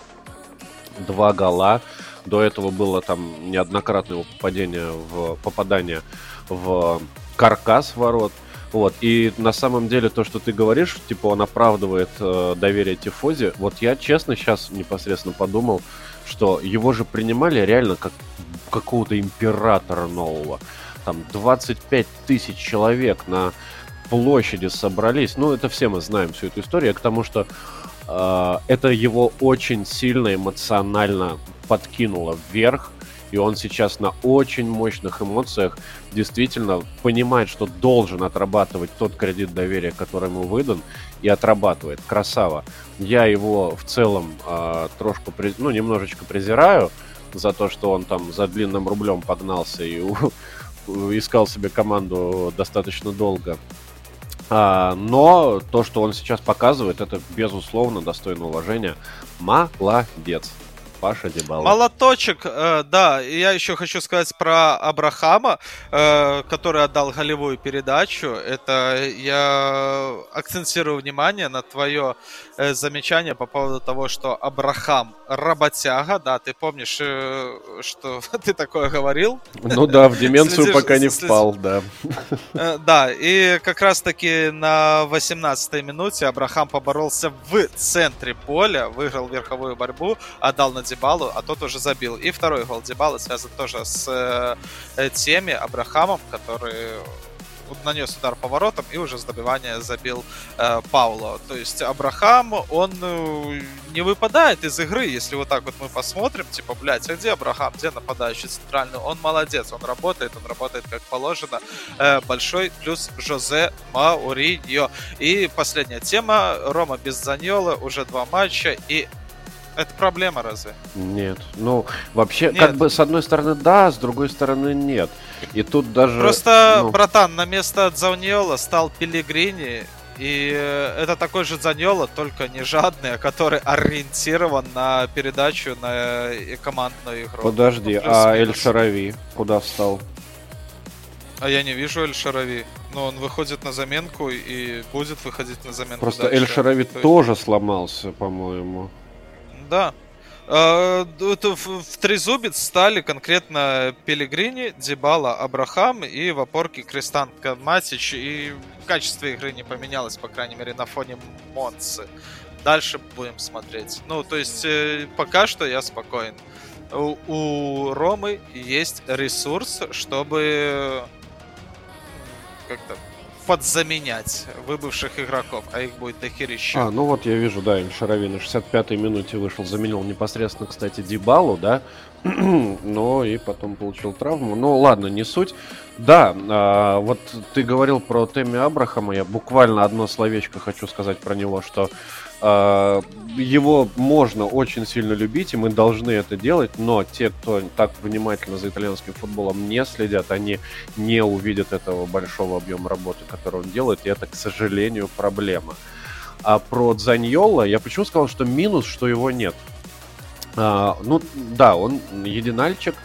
два гола. До этого было там неоднократное его попадение в попадание в каркас ворот. Вот, и на самом деле то, что ты говоришь, типа он оправдывает э, доверие Тифози, вот я честно сейчас непосредственно подумал, что его же принимали реально как какого-то императора нового. Там 25 тысяч человек на площади собрались. Ну, это все мы знаем всю эту историю. Я к тому, что это его очень сильно эмоционально подкинуло вверх. И он сейчас на очень мощных эмоциях действительно понимает, что должен отрабатывать тот кредит доверия, который ему выдан, и отрабатывает. Красава. Я его в целом э, трошку, ну, немножечко презираю за то, что он там за длинным рублем погнался и у- искал себе команду достаточно долго. А, но то, что он сейчас показывает, это безусловно достойно уважения. Молодец. Паша Дебала. Молоточек, э, да. Я еще хочу сказать про Абрахама, э, который отдал голевую передачу. Это я акцентирую внимание на твое э, замечание по поводу того, что Абрахам работяга. Да, ты помнишь, э, что ты такое говорил? Ну да, в деменцию Следишь, пока не впал, да. Э, да, и как раз таки на 18-й минуте Абрахам поборолся в центре поля, выиграл верховую борьбу, отдал на Дебалу, а тот уже забил. И второй гол Дебала связан тоже с э, теми Абрахамом, который нанес удар поворотом и уже с добивания забил э, Пауло. То есть Абрахам, он э, не выпадает из игры, если вот так вот мы посмотрим, типа, блядь, а где Абрахам, где нападающий центральный? Он молодец, он работает, он работает как положено. Э, большой плюс Жозе Мауриньо. И последняя тема, Рома без Заньола, уже два матча, и это проблема разве? Нет. Ну, вообще, нет. как бы с одной стороны да, с другой стороны нет. И тут даже... Просто, ну... братан, на место Дзауньола стал Пилигрини, и это такой же Заньола, только не жадный, а который ориентирован на передачу, на командную игру. Подожди, ну, а Эль Шарави куда встал? А я не вижу Эль Шарави. Но он выходит на заменку и будет выходить на заменку Просто дальше. Эль Шарави То тоже сломался, по-моему да. А, в трезубец стали конкретно Пелигрини, Дебала, Абрахам и в опорке Кристан Матич. И качество игры не поменялось, по крайней мере, на фоне Монцы. Дальше будем смотреть. Ну, то есть, э, пока что я спокоен. У, у Ромы есть ресурс, чтобы как-то подзаменять выбывших игроков, а их будет дохерища. А, ну вот я вижу, да, Шарави на 65-й минуте вышел, заменил непосредственно, кстати, Дибалу, да, но и потом получил травму. Ну ладно, не суть. Да, а, вот ты говорил про Тэмми Абрахама, я буквально одно словечко хочу сказать про него, что его можно очень сильно любить, и мы должны это делать, но те, кто так внимательно за итальянским футболом не следят, они не увидят этого большого объема работы, который он делает, и это, к сожалению, проблема. А про Дзаньола я почему сказал, что минус, что его нет. А, ну, да, он единальчик,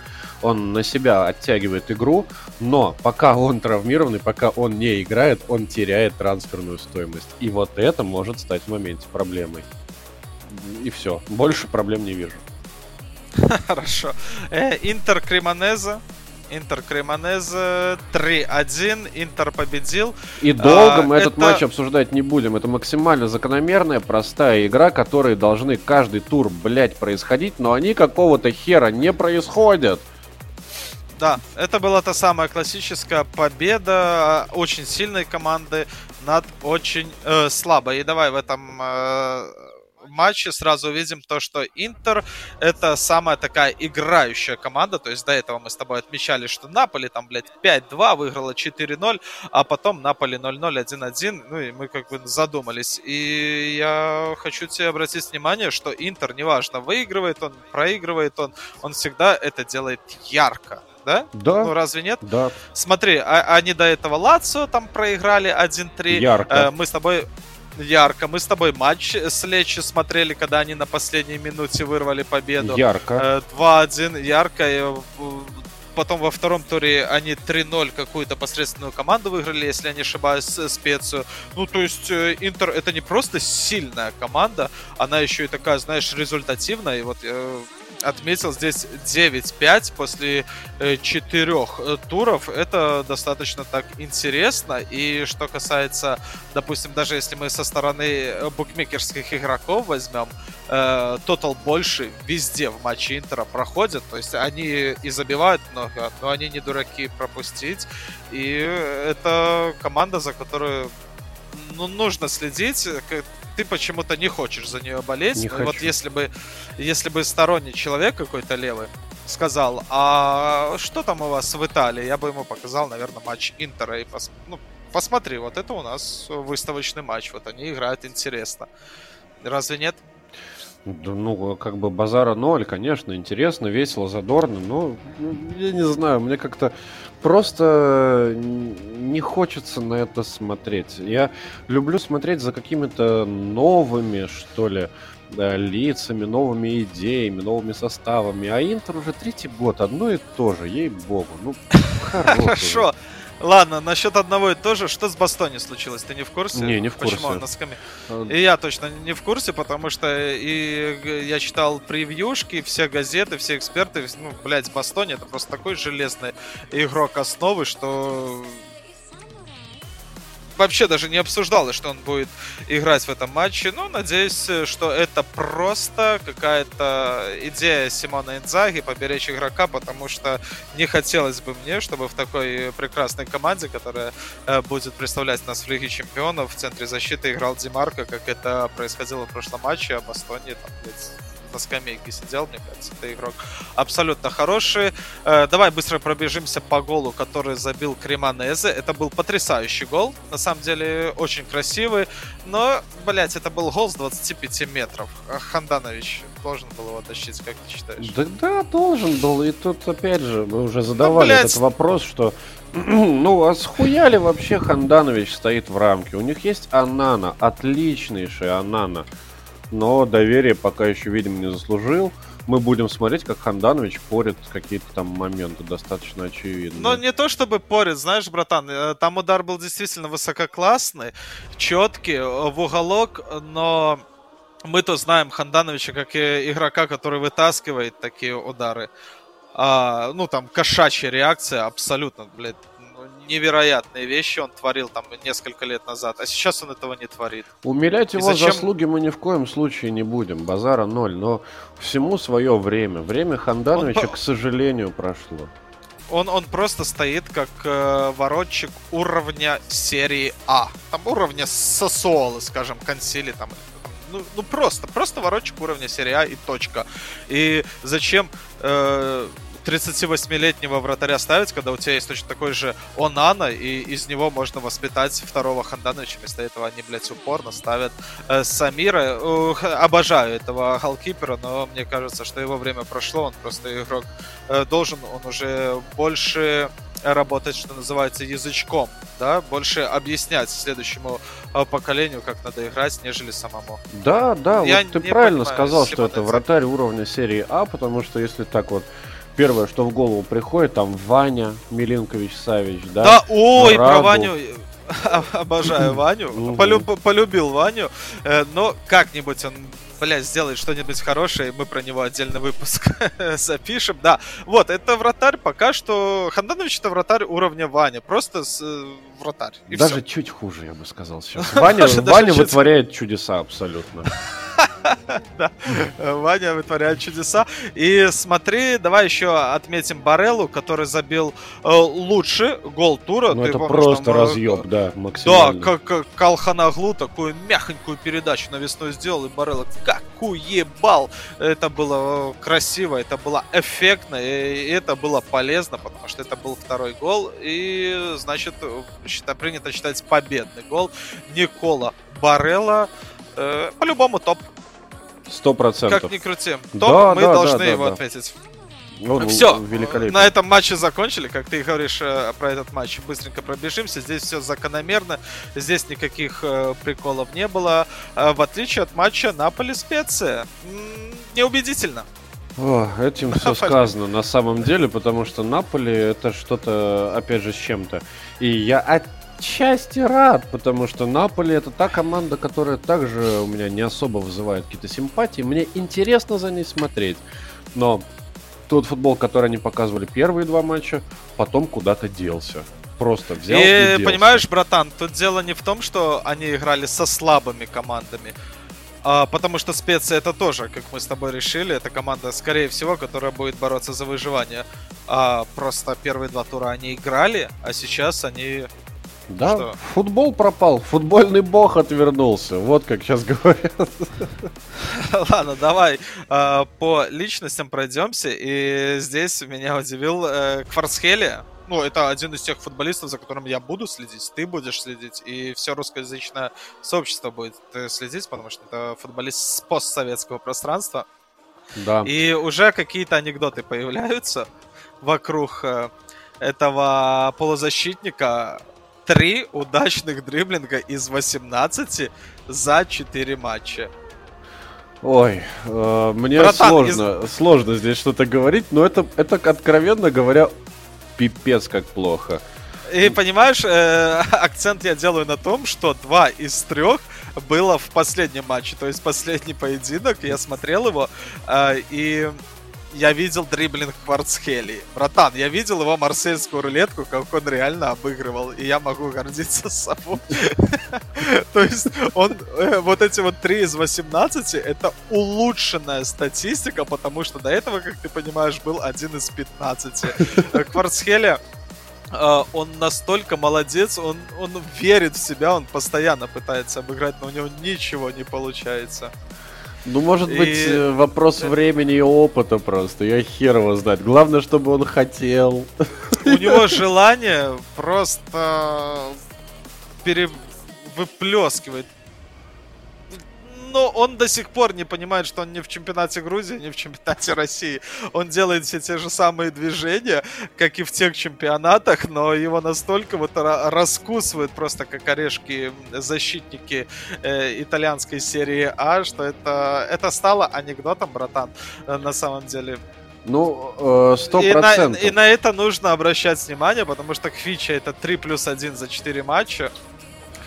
он на себя оттягивает игру, но пока он травмированный, пока он не играет, он теряет трансферную стоимость. И вот это может стать в моменте проблемой. И все. Больше проблем не вижу. Хорошо. Э, Интер Кремонеза. Интер Кремонезе 3-1. Интер победил. И долго а, мы это... этот матч обсуждать не будем. Это максимально закономерная, простая игра, которые должны каждый тур, блять, происходить, но они какого-то хера не происходят. Да, это была та самая классическая победа очень сильной команды над очень э, слабой. И давай в этом э, матче сразу увидим то, что Интер это самая такая играющая команда. То есть до этого мы с тобой отмечали, что Наполи там, блядь, 5-2, выиграла 4-0, а потом Наполи 0-0, 1-1. Ну и мы как бы задумались. И я хочу тебе обратить внимание, что Интер, неважно, выигрывает он, проигрывает он, он всегда это делает ярко да? Да. Ну, разве нет? Да. Смотри, а, они до этого Лацио там проиграли 1-3. Ярко. Э, мы с тобой... Ярко. Мы с тобой матч с Лечи смотрели, когда они на последней минуте вырвали победу. Ярко. Э, 2-1. Ярко. И, потом во втором туре они 3-0 какую-то посредственную команду выиграли, если я не ошибаюсь, специю. Ну, то есть э, Интер это не просто сильная команда, она еще и такая, знаешь, результативная. И вот э, отметил здесь 9-5 после э, четырех э, туров. Это достаточно так интересно. И что касается, допустим, даже если мы со стороны э, букмекерских игроков возьмем, тотал больше везде в матче Интера проходит. То есть они и забивают много, но они не дураки пропустить. И это команда, за которую ну, нужно следить ты почему-то не хочешь за нее болеть. Не хочу. Вот если бы, если бы сторонний человек какой-то левый сказал, а что там у вас в Италии, я бы ему показал, наверное, матч Интера и пос... ну, посмотри, вот это у нас выставочный матч, вот они играют интересно. Разве нет? Ну, как бы базара ноль, конечно, интересно, весело, задорно, но ну, я не знаю, мне как-то просто не хочется на это смотреть. Я люблю смотреть за какими-то новыми, что ли, да, лицами, новыми идеями, новыми составами. А Интер уже третий год, одно и то же, ей-богу. Ну, хорошо. Ладно, насчет одного и то же. Что с Бастони случилось? Ты не в курсе? Не, не в курсе. Почему он на скаме? А, и я точно не в курсе, потому что и я читал превьюшки, все газеты, все эксперты. Ну, блядь, Бастони это просто такой железный игрок основы, что вообще даже не обсуждалось, что он будет играть в этом матче. Но надеюсь, что это просто какая-то идея Симона Инзаги поберечь игрока, потому что не хотелось бы мне, чтобы в такой прекрасной команде, которая э, будет представлять нас в Лиге Чемпионов, в центре защиты играл Димарко, как это происходило в прошлом матче, а Бастони там, на скамейке сидел, мне кажется, это игрок абсолютно хороший. Э, давай быстро пробежимся по голу, который забил Креманезе. Это был потрясающий гол, на самом деле очень красивый, но, блять, это был гол с 25 метров. Ханданович должен был его тащить, как ты считаешь? Да, да, должен был, и тут опять же мы уже задавали ну, этот вопрос, что ну, а схуяли вообще Ханданович стоит в рамке? У них есть Анана, отличнейший Анана но доверие пока еще, видимо, не заслужил. Мы будем смотреть, как Ханданович порит какие-то там моменты, достаточно очевидно. Но не то чтобы порит, знаешь, братан, э, там удар был действительно высококлассный, четкий, э, в уголок, но мы-то знаем Хандановича как игрока, который вытаскивает такие удары. А, ну, там, кошачья реакция, абсолютно, блядь, невероятные вещи он творил там несколько лет назад, а сейчас он этого не творит. Умилять его зачем... заслуги мы ни в коем случае не будем, базара ноль, но всему свое время. Время Хандановича, он... к сожалению, прошло. Он, он просто стоит как э, воротчик уровня серии А. Там уровня Сосуолы, скажем, Консили, там ну, ну просто, просто воротчик уровня серии А и точка. И зачем э, 38-летнего вратаря ставить, когда у тебя есть точно такой же Онана, и из него можно воспитать второго Хандановича. Вместо этого они, блядь, упорно ставят э, Самира. Ух, обожаю этого голкипера, но мне кажется, что его время прошло. Он просто игрок э, должен, он уже больше работать, что называется, язычком, да, больше объяснять следующему э, поколению, как надо играть, нежели самому. Да, да, Я вот ты правильно понимаю, сказал, что это вратарь уровня серии А, потому что если так вот первое, что в голову приходит, там Ваня Милинкович Савич, да? Да, ой, Рабу. про Ваню обожаю Ваню, Полюб, полюбил Ваню, э, но как-нибудь он блядь, сделает что-нибудь хорошее, мы про него отдельный выпуск запишем. Да, вот, это вратарь пока что... Ханданович это вратарь уровня Ваня, просто с, э, вратарь. Даже все. чуть хуже, я бы сказал сейчас. Ваня, Ваня вытворяет чудеса абсолютно. Да, Ваня вытворяет чудеса. И смотри, давай еще отметим Бареллу, который забил э, лучший гол тура. Ну, это просто э, разъеб, да, максимально. Да, как Калханаглу такую мягонькую передачу навесной сделал, и Барелла как уебал. Это было красиво, это было эффектно, и это было полезно, потому что это был второй гол, и, значит, принято считать победный гол Никола Барелла. Э, по-любому топ Сто процентов. Как ни крути. Топ, да, мы да, должны да, его да. отметить. Ну, все, великолепно. На этом матче закончили, как ты говоришь э, про этот матч. Быстренько пробежимся. Здесь все закономерно. Здесь никаких э, приколов не было. Э, в отличие от матча Наполи-Специя. Неубедительно. О, этим все сказано на самом деле, потому что Наполи это что-то, опять же, с чем-то. И я отчасти рад, потому что Наполи это та команда, которая также у меня не особо вызывает какие-то симпатии. Мне интересно за ней смотреть. Но тот футбол, который они показывали первые два матча, потом куда-то делся. Просто взял и, и понимаешь, братан, тут дело не в том, что они играли со слабыми командами. А, потому что специя это тоже, как мы с тобой решили, это команда, скорее всего, которая будет бороться за выживание. А, просто первые два тура они играли, а сейчас они да, что? футбол пропал, футбольный бог отвернулся, вот как сейчас говорят. Ладно, давай э, по личностям пройдемся. И здесь меня удивил э, Кварцхели. Ну, это один из тех футболистов, за которым я буду следить, ты будешь следить, и все русскоязычное сообщество будет э, следить, потому что это футболист с постсоветского пространства. Да. И уже какие-то анекдоты появляются вокруг э, этого полузащитника три удачных дриблинга из 18 за 4 матча. Ой, э, мне Братан, сложно, из... сложно здесь что-то говорить, но это, это, откровенно говоря, пипец как плохо. И понимаешь, э, акцент я делаю на том, что два из трех было в последнем матче, то есть последний поединок, я смотрел его, э, и я видел дриблинг Кварцхели. Братан, я видел его марсельскую рулетку, как он реально обыгрывал, и я могу гордиться собой. То есть он, э, вот эти вот 3 из 18, это улучшенная статистика, потому что до этого, как ты понимаешь, был один из 15. Э, Кварцхели Uh, он настолько молодец, он, он верит в себя, он постоянно пытается обыграть, но у него ничего не получается. Ну, может и... быть, э, вопрос времени и опыта просто. Я хер его знать. Главное, чтобы он хотел. У него желание просто перевыплескивает но он до сих пор не понимает, что он не в чемпионате Грузии, не в чемпионате России. Он делает все те же самые движения, как и в тех чемпионатах, но его настолько вот раскусывают просто как орешки защитники э, итальянской серии А, что это, это стало анекдотом, братан, э, на самом деле. Ну, э, сто процентов. И, и на это нужно обращать внимание, потому что Квича это 3 плюс 1 за 4 матча.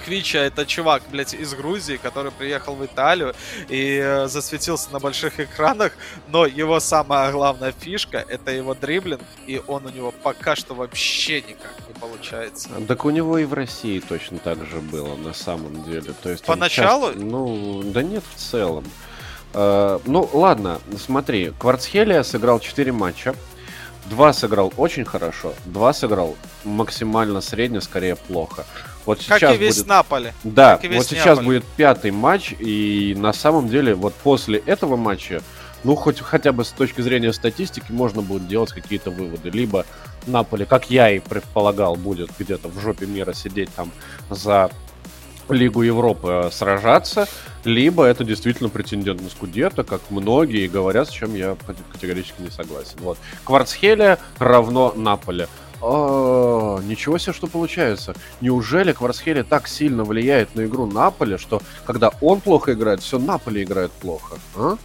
Квича это чувак, блядь, из Грузии, который приехал в Италию и э, засветился на больших экранах, но его самая главная фишка это его дриблинг, и он у него пока что вообще никак не получается. Так у него и в России точно так же было, на самом деле. То есть Поначалу? Часто, ну, да нет, в целом. Uh, ну, ладно, смотри, Кварцхелия сыграл 4 матча. Два сыграл очень хорошо, два сыграл максимально средне, скорее плохо. Вот сейчас как и весь будет... Наполе. Да, вот Неаполь. сейчас будет пятый матч, и на самом деле вот после этого матча, ну хоть хотя бы с точки зрения статистики можно будет делать какие-то выводы. Либо Наполе, как я и предполагал, будет где-то в жопе мира сидеть там за Лигу Европы э, сражаться, либо это действительно претендент на Скудетто, как многие говорят, с чем я категорически не согласен. Вот. Кварцхелия равно Наполе. О, ничего себе, что получается. Неужели Кварцхели так сильно влияет на игру Наполи, что когда он плохо играет, все Наполи играет плохо? А?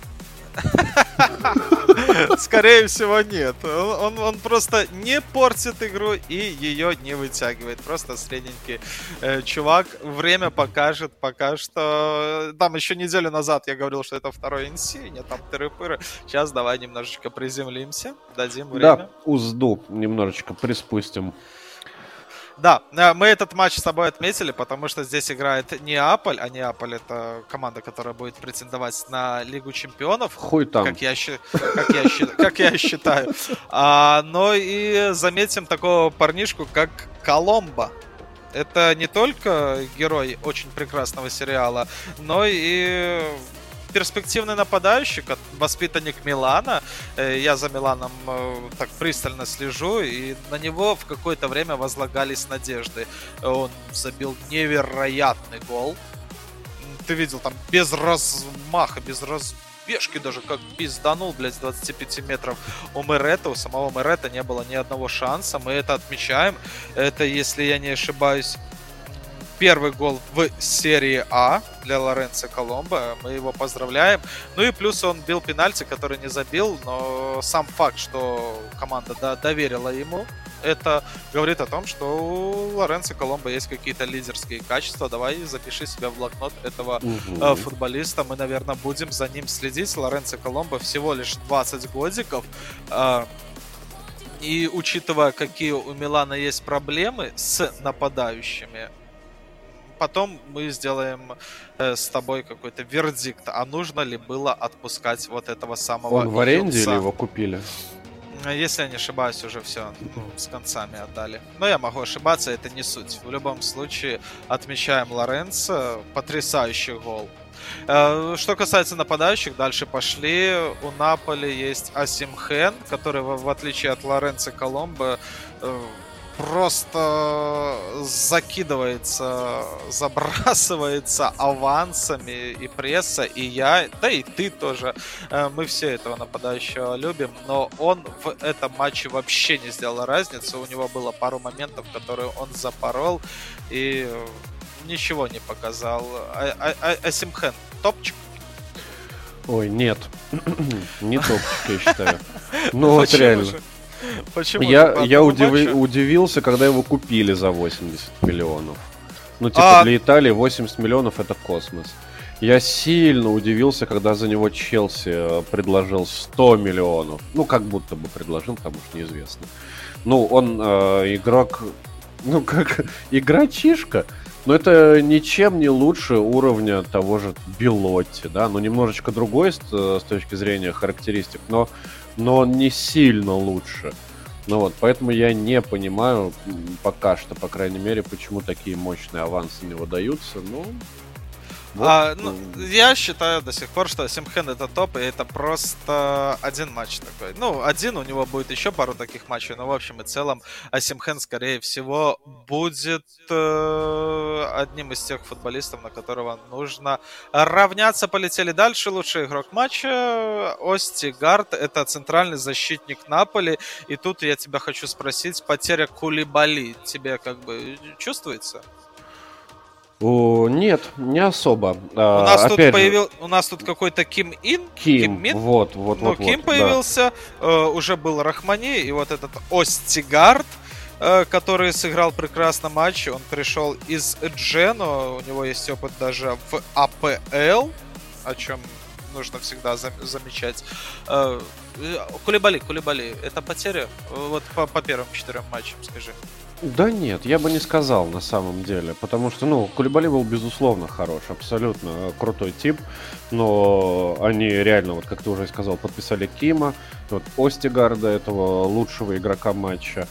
Скорее всего, нет. Он, он просто не портит игру и ее не вытягивает. Просто средненький э, чувак. Время покажет. Пока что... Там еще неделю назад я говорил, что это второй НС, нет там тыры-пыры. Сейчас давай немножечко приземлимся, дадим время. Да, узду немножечко приспустим. Да, э, мы этот матч с тобой отметили, потому что здесь играет Неаполь, а Неаполь это команда, которая будет претендовать на Лигу Чемпионов. Хуй там. Как я, как я, как я считаю. А, но и заметим такого парнишку, как Коломбо. Это не только герой очень прекрасного сериала, но и перспективный нападающий, воспитанник Милана. Э, я за Миланом э, так пристально слежу, и на него в какое-то время возлагались надежды. Он забил невероятный гол. Ты видел, там без размаха, без разбежки даже как пизданул, блядь, с 25 метров у Мерета, у самого Мерета не было ни одного шанса, мы это отмечаем. Это, если я не ошибаюсь, первый гол в серии А для Лоренцо Коломбо. Мы его поздравляем. Ну и плюс он бил пенальти, который не забил, но сам факт, что команда доверила ему, это говорит о том, что у Лоренцо Коломбо есть какие-то лидерские качества. Давай запиши себя в блокнот этого угу. э, футболиста. Мы, наверное, будем за ним следить. Лоренцо Коломбо всего лишь 20 годиков. Э, и учитывая, какие у Милана есть проблемы с нападающими, потом мы сделаем э, с тобой какой-то вердикт, а нужно ли было отпускать вот этого самого Он в аренде юнца. или его купили? Если я не ошибаюсь, уже все ну, с концами отдали. Но я могу ошибаться, это не суть. В любом случае, отмечаем Лоренцо. Потрясающий гол. Э, что касается нападающих, дальше пошли. У Наполи есть Асимхен, который, в отличие от Лоренцо Коломбо, э, просто закидывается, забрасывается авансами и пресса, и я, да и ты тоже. Э, мы все этого нападающего любим, но он в этом матче вообще не сделал разницы. У него было пару моментов, которые он запорол, и ничего не показал. А, а, а, Асимхен, топчик? Ой, нет. не топчик, я считаю. Ну вот реально. Почему? Я, я удиви, удивился, когда его купили за 80 миллионов. Ну, типа, а... для Италии 80 миллионов это космос. Я сильно удивился, когда за него Челси э, предложил 100 миллионов. Ну, как будто бы предложил, потому что неизвестно. Ну, он э, игрок, ну, как игрочишка, но это ничем не лучше уровня того же Белотти, да, ну, немножечко другой с, э, с точки зрения характеристик, но но он не сильно лучше. Ну вот, поэтому я не понимаю пока что, по крайней мере, почему такие мощные авансы не выдаются. Ну, вот. А, ну, я считаю до сих пор, что Симхен это топ, и это просто один матч такой. Ну, один, у него будет еще пару таких матчей, но в общем и целом Асимхен, скорее всего, будет э, одним из тех футболистов, на которого нужно равняться. Полетели дальше. Лучший игрок матча Ости Гард, это центральный защитник Наполи. И тут я тебя хочу спросить, потеря Кулибали тебе как бы чувствуется? О, нет, не особо. А, у нас, тут появил, у нас тут какой-то Ким Ин. Ким, Ким Мин. Вот, вот, ну, вот. Ким вот, появился, да. э, уже был Рахмани, и вот этот Остигард, э, который сыграл прекрасно матч. Он пришел из Джено, у него есть опыт даже в АПЛ, о чем нужно всегда зам- замечать. Э, Кулибали, Кулибали, это потеря? Вот по, по первым четырем матчам, скажи. Да нет, я бы не сказал на самом деле, потому что, ну, Кулибали был безусловно хорош, абсолютно крутой тип, но они реально, вот как ты уже сказал, подписали Кима, вот Остигарда, этого лучшего игрока матча.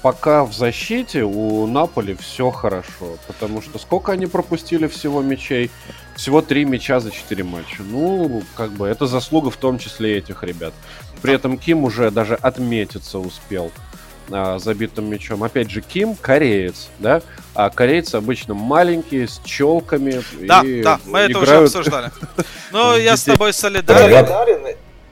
Пока в защите у Наполи все хорошо, потому что сколько они пропустили всего мячей? Всего три мяча за четыре матча. Ну, как бы это заслуга в том числе этих ребят. При этом Ким уже даже отметиться успел а, забитым мячом. Опять же, Ким кореец, да? А корейцы обычно маленькие, с челками. Да, и да, мы это уже обсуждали. Ну, я с тобой солидарен.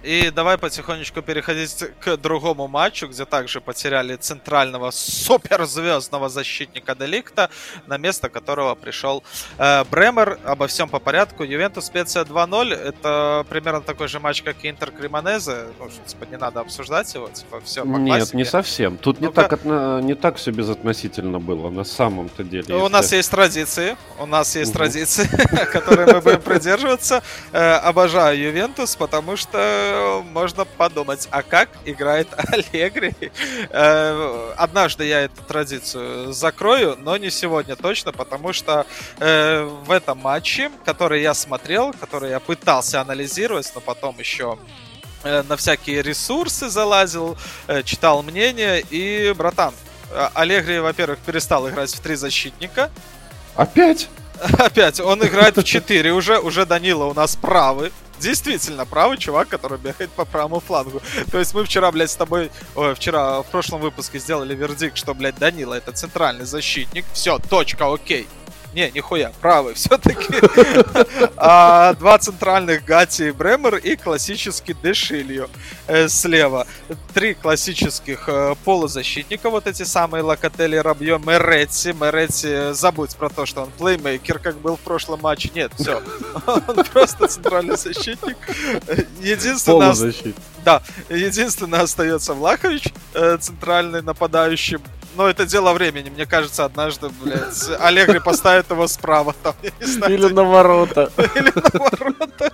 И давай потихонечку переходить к другому матчу, где также потеряли центрального суперзвездного защитника Деликта, на место которого пришел э, Бремер. Обо всем по порядку. Ювентус Специя 2-0. Это примерно такой же матч, как и Интер Кремонезе. Ну, типа, не надо обсуждать его, типа, все по Нет, классике. не совсем. Тут не, так, отно... не так все безотносительно было, на самом-то деле. У если... нас есть традиции. У нас есть угу. традиции, которые мы будем придерживаться. Э, обожаю Ювентус, потому что можно подумать, а как играет Аллегри? Э, однажды я эту традицию закрою, но не сегодня точно, потому что э, в этом матче, который я смотрел, который я пытался анализировать, но потом еще э, на всякие ресурсы залазил, читал мнение, и, братан, Аллегри, во-первых, перестал играть в три защитника. Опять? Опять, он играет в 4 уже, уже Данила у нас правый действительно правый чувак, который бегает по правому флангу. То есть мы вчера, блядь, с тобой, ой, вчера в прошлом выпуске сделали вердикт, что, блядь, Данила это центральный защитник. Все, точка, окей. Не, нихуя, правый все-таки. а, два центральных Гати и Бремер и классический Дешилью э, слева. Три классических э, полузащитника, вот эти самые Локотели, Рабье, Меретти. Меретти, забудь про то, что он плеймейкер, как был в прошлом матче. Нет, все. Он просто центральный защитник. Единственное... Да, единственное остается Влахович, э, центральный нападающий но это дело времени. Мне кажется, однажды, блядь, Аллегри поставит его справа. Там, знаю, Или на ворота. Или на ворота.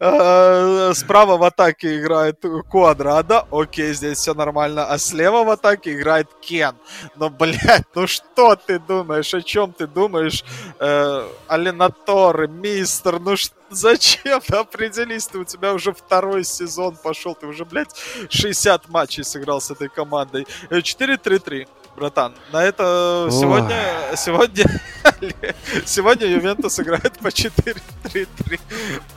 А, справа в атаке играет Квадрада. Окей, здесь все нормально. А слева в атаке играет Кен. Но, блядь, ну что ты думаешь? О чем ты думаешь? Э, Алинаторы, мистер, ну что Зачем? Определись, ты у тебя уже второй сезон пошел, ты уже, блядь, 60 матчей сыграл с этой командой. 4-3-3, э, братан. На это Ой. сегодня, сегодня Сегодня Ювентус играет по 4-3-3.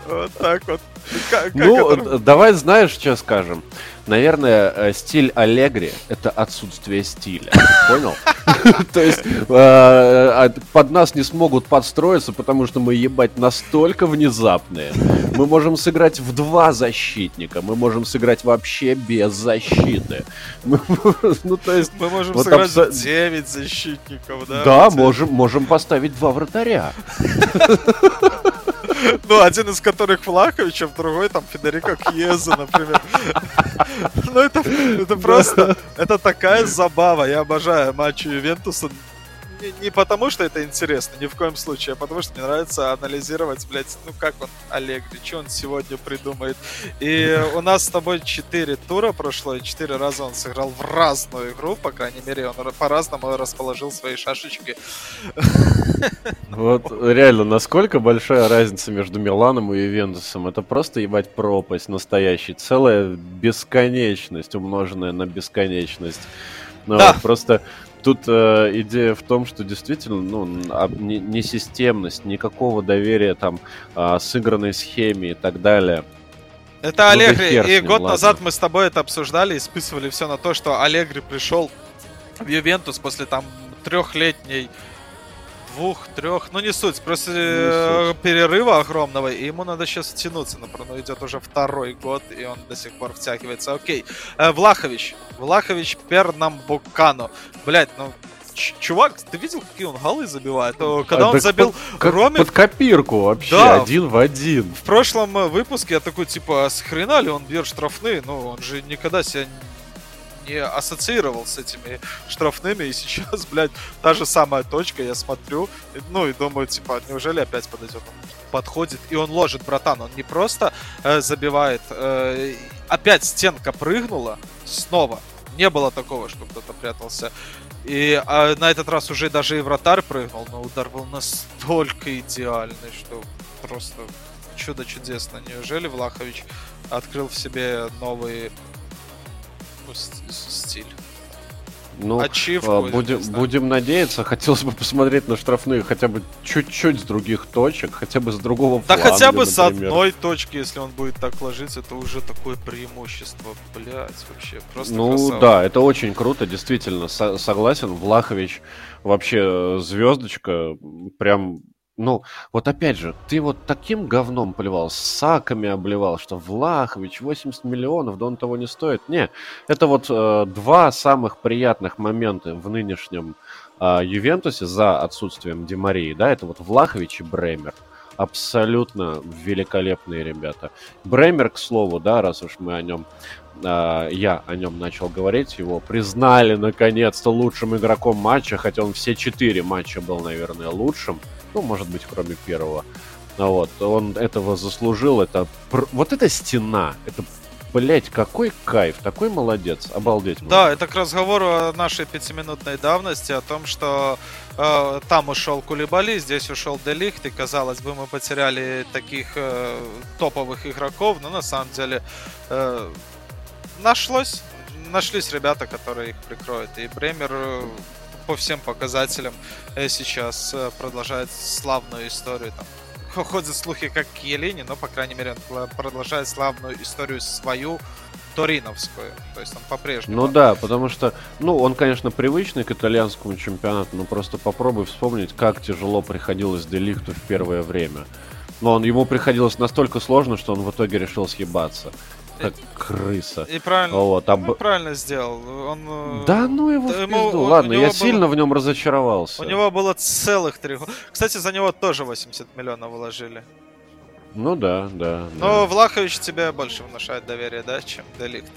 Вот так вот. Как, ну, это... давай знаешь, что скажем. Наверное, э, стиль Аллегри — это отсутствие стиля. Понял? То есть э, а, под нас не смогут подстроиться, потому что мы, ебать, настолько внезапные. Мы можем сыграть в два защитника, мы можем сыграть вообще без защиты. Ну, то есть... Мы можем сыграть в 9 защитников, да? Да, можем поставить два вратаря. Ну, один из которых Влахович, а другой там Федерико Кьеза, например. Ну, это, это просто... Это такая забава. Я обожаю матчи Ювентуса не, не потому, что это интересно, ни в коем случае, а потому, что мне нравится анализировать, блядь, ну как он, Аллегри, что он сегодня придумает. И у нас с тобой 4 тура прошло, и 4 раза он сыграл в разную игру, по крайней мере, он по-разному расположил свои шашечки. Вот реально, насколько большая разница между Миланом и Ювентусом? Это просто, ебать, пропасть настоящий. Целая бесконечность, умноженная на бесконечность. Ну, да. Вот, просто Тут э, идея в том, что действительно, ну, не, не системность, никакого доверия там э, сыгранной схеме и так далее. Это ну, Аллегри, и ним, год ладно. назад мы с тобой это обсуждали и списывали все на то, что Аллегри пришел в Ювентус после там трехлетней двух, трех, ну не суть, просто не э, суть. перерыва огромного, и ему надо сейчас втянуться, например, ну идет уже второй год, и он до сих пор втягивается. Окей, э, Влахович, Влахович Пернамбукану, блять, ну чувак, ты видел, какие он голы забивает? То, когда а, он забил под, Роме... Под копирку вообще, да, один в один. В прошлом э, выпуске я такой, типа, с хрена ли он бьет штрафные? Ну, он же никогда себя не ассоциировал с этими штрафными, и сейчас, блядь, та же самая точка, я смотрю, ну и думаю, типа, неужели опять подойдет? Он подходит, и он ложит, братан, он не просто э, забивает, э, опять стенка прыгнула, снова, не было такого, что кто-то прятался. И а на этот раз уже даже и вратарь прыгнул, но удар был настолько идеальный, что просто чудо чудесно. Неужели Влахович открыл в себе новый стиль. Ну, Ачивку, а, будем, будем надеяться. Хотелось бы посмотреть на штрафные хотя бы чуть-чуть с других точек, хотя бы с другого Да фланга, хотя бы например. с одной точки, если он будет так ложиться, это уже такое преимущество. Блять, вообще просто Ну красава. да, это очень круто, действительно. Со- согласен, Влахович вообще звездочка, прям ну, вот опять же, ты вот таким говном поливал, саками обливал, что Влахович 80 миллионов, да он того не стоит. Не, это вот э, два самых приятных момента в нынешнем э, Ювентусе за отсутствием Демарии, да, это вот Влахович и Бремер. Абсолютно великолепные ребята. Бремер, к слову, да, раз уж мы о нем Uh, я о нем начал говорить, его признали наконец-то лучшим игроком матча, хотя он все четыре матча был, наверное, лучшим. Ну, может быть, кроме первого. Ну вот, он этого заслужил. Это вот эта стена, это Блять, какой кайф, такой молодец, обалдеть. Да, это к разговору о нашей пятиминутной давности, о том, что э, там ушел Кулибали, здесь ушел Делихт, и казалось бы, мы потеряли таких э, топовых игроков, но на самом деле э, нашлось, нашлись ребята, которые их прикроют. И Бремер э, по всем показателям э, сейчас э, продолжает славную историю. Там, ходят слухи как к Елене, но, по крайней мере, он продолжает славную историю свою, Ториновскую. То есть он по-прежнему... Ну да, потому что, ну, он, конечно, привычный к итальянскому чемпионату, но просто попробуй вспомнить, как тяжело приходилось Деликту в первое время. Но он, ему приходилось настолько сложно, что он в итоге решил съебаться как крыса. И правильно, вот, об... ну, правильно сделал. Он, э, да ну его в ему, пизду. Ладно, я было... сильно в нем разочаровался. У него было целых три Кстати, за него тоже 80 миллионов вложили. Ну да, да. Но да. Влахович тебе больше внушает доверие, да, чем Деликт.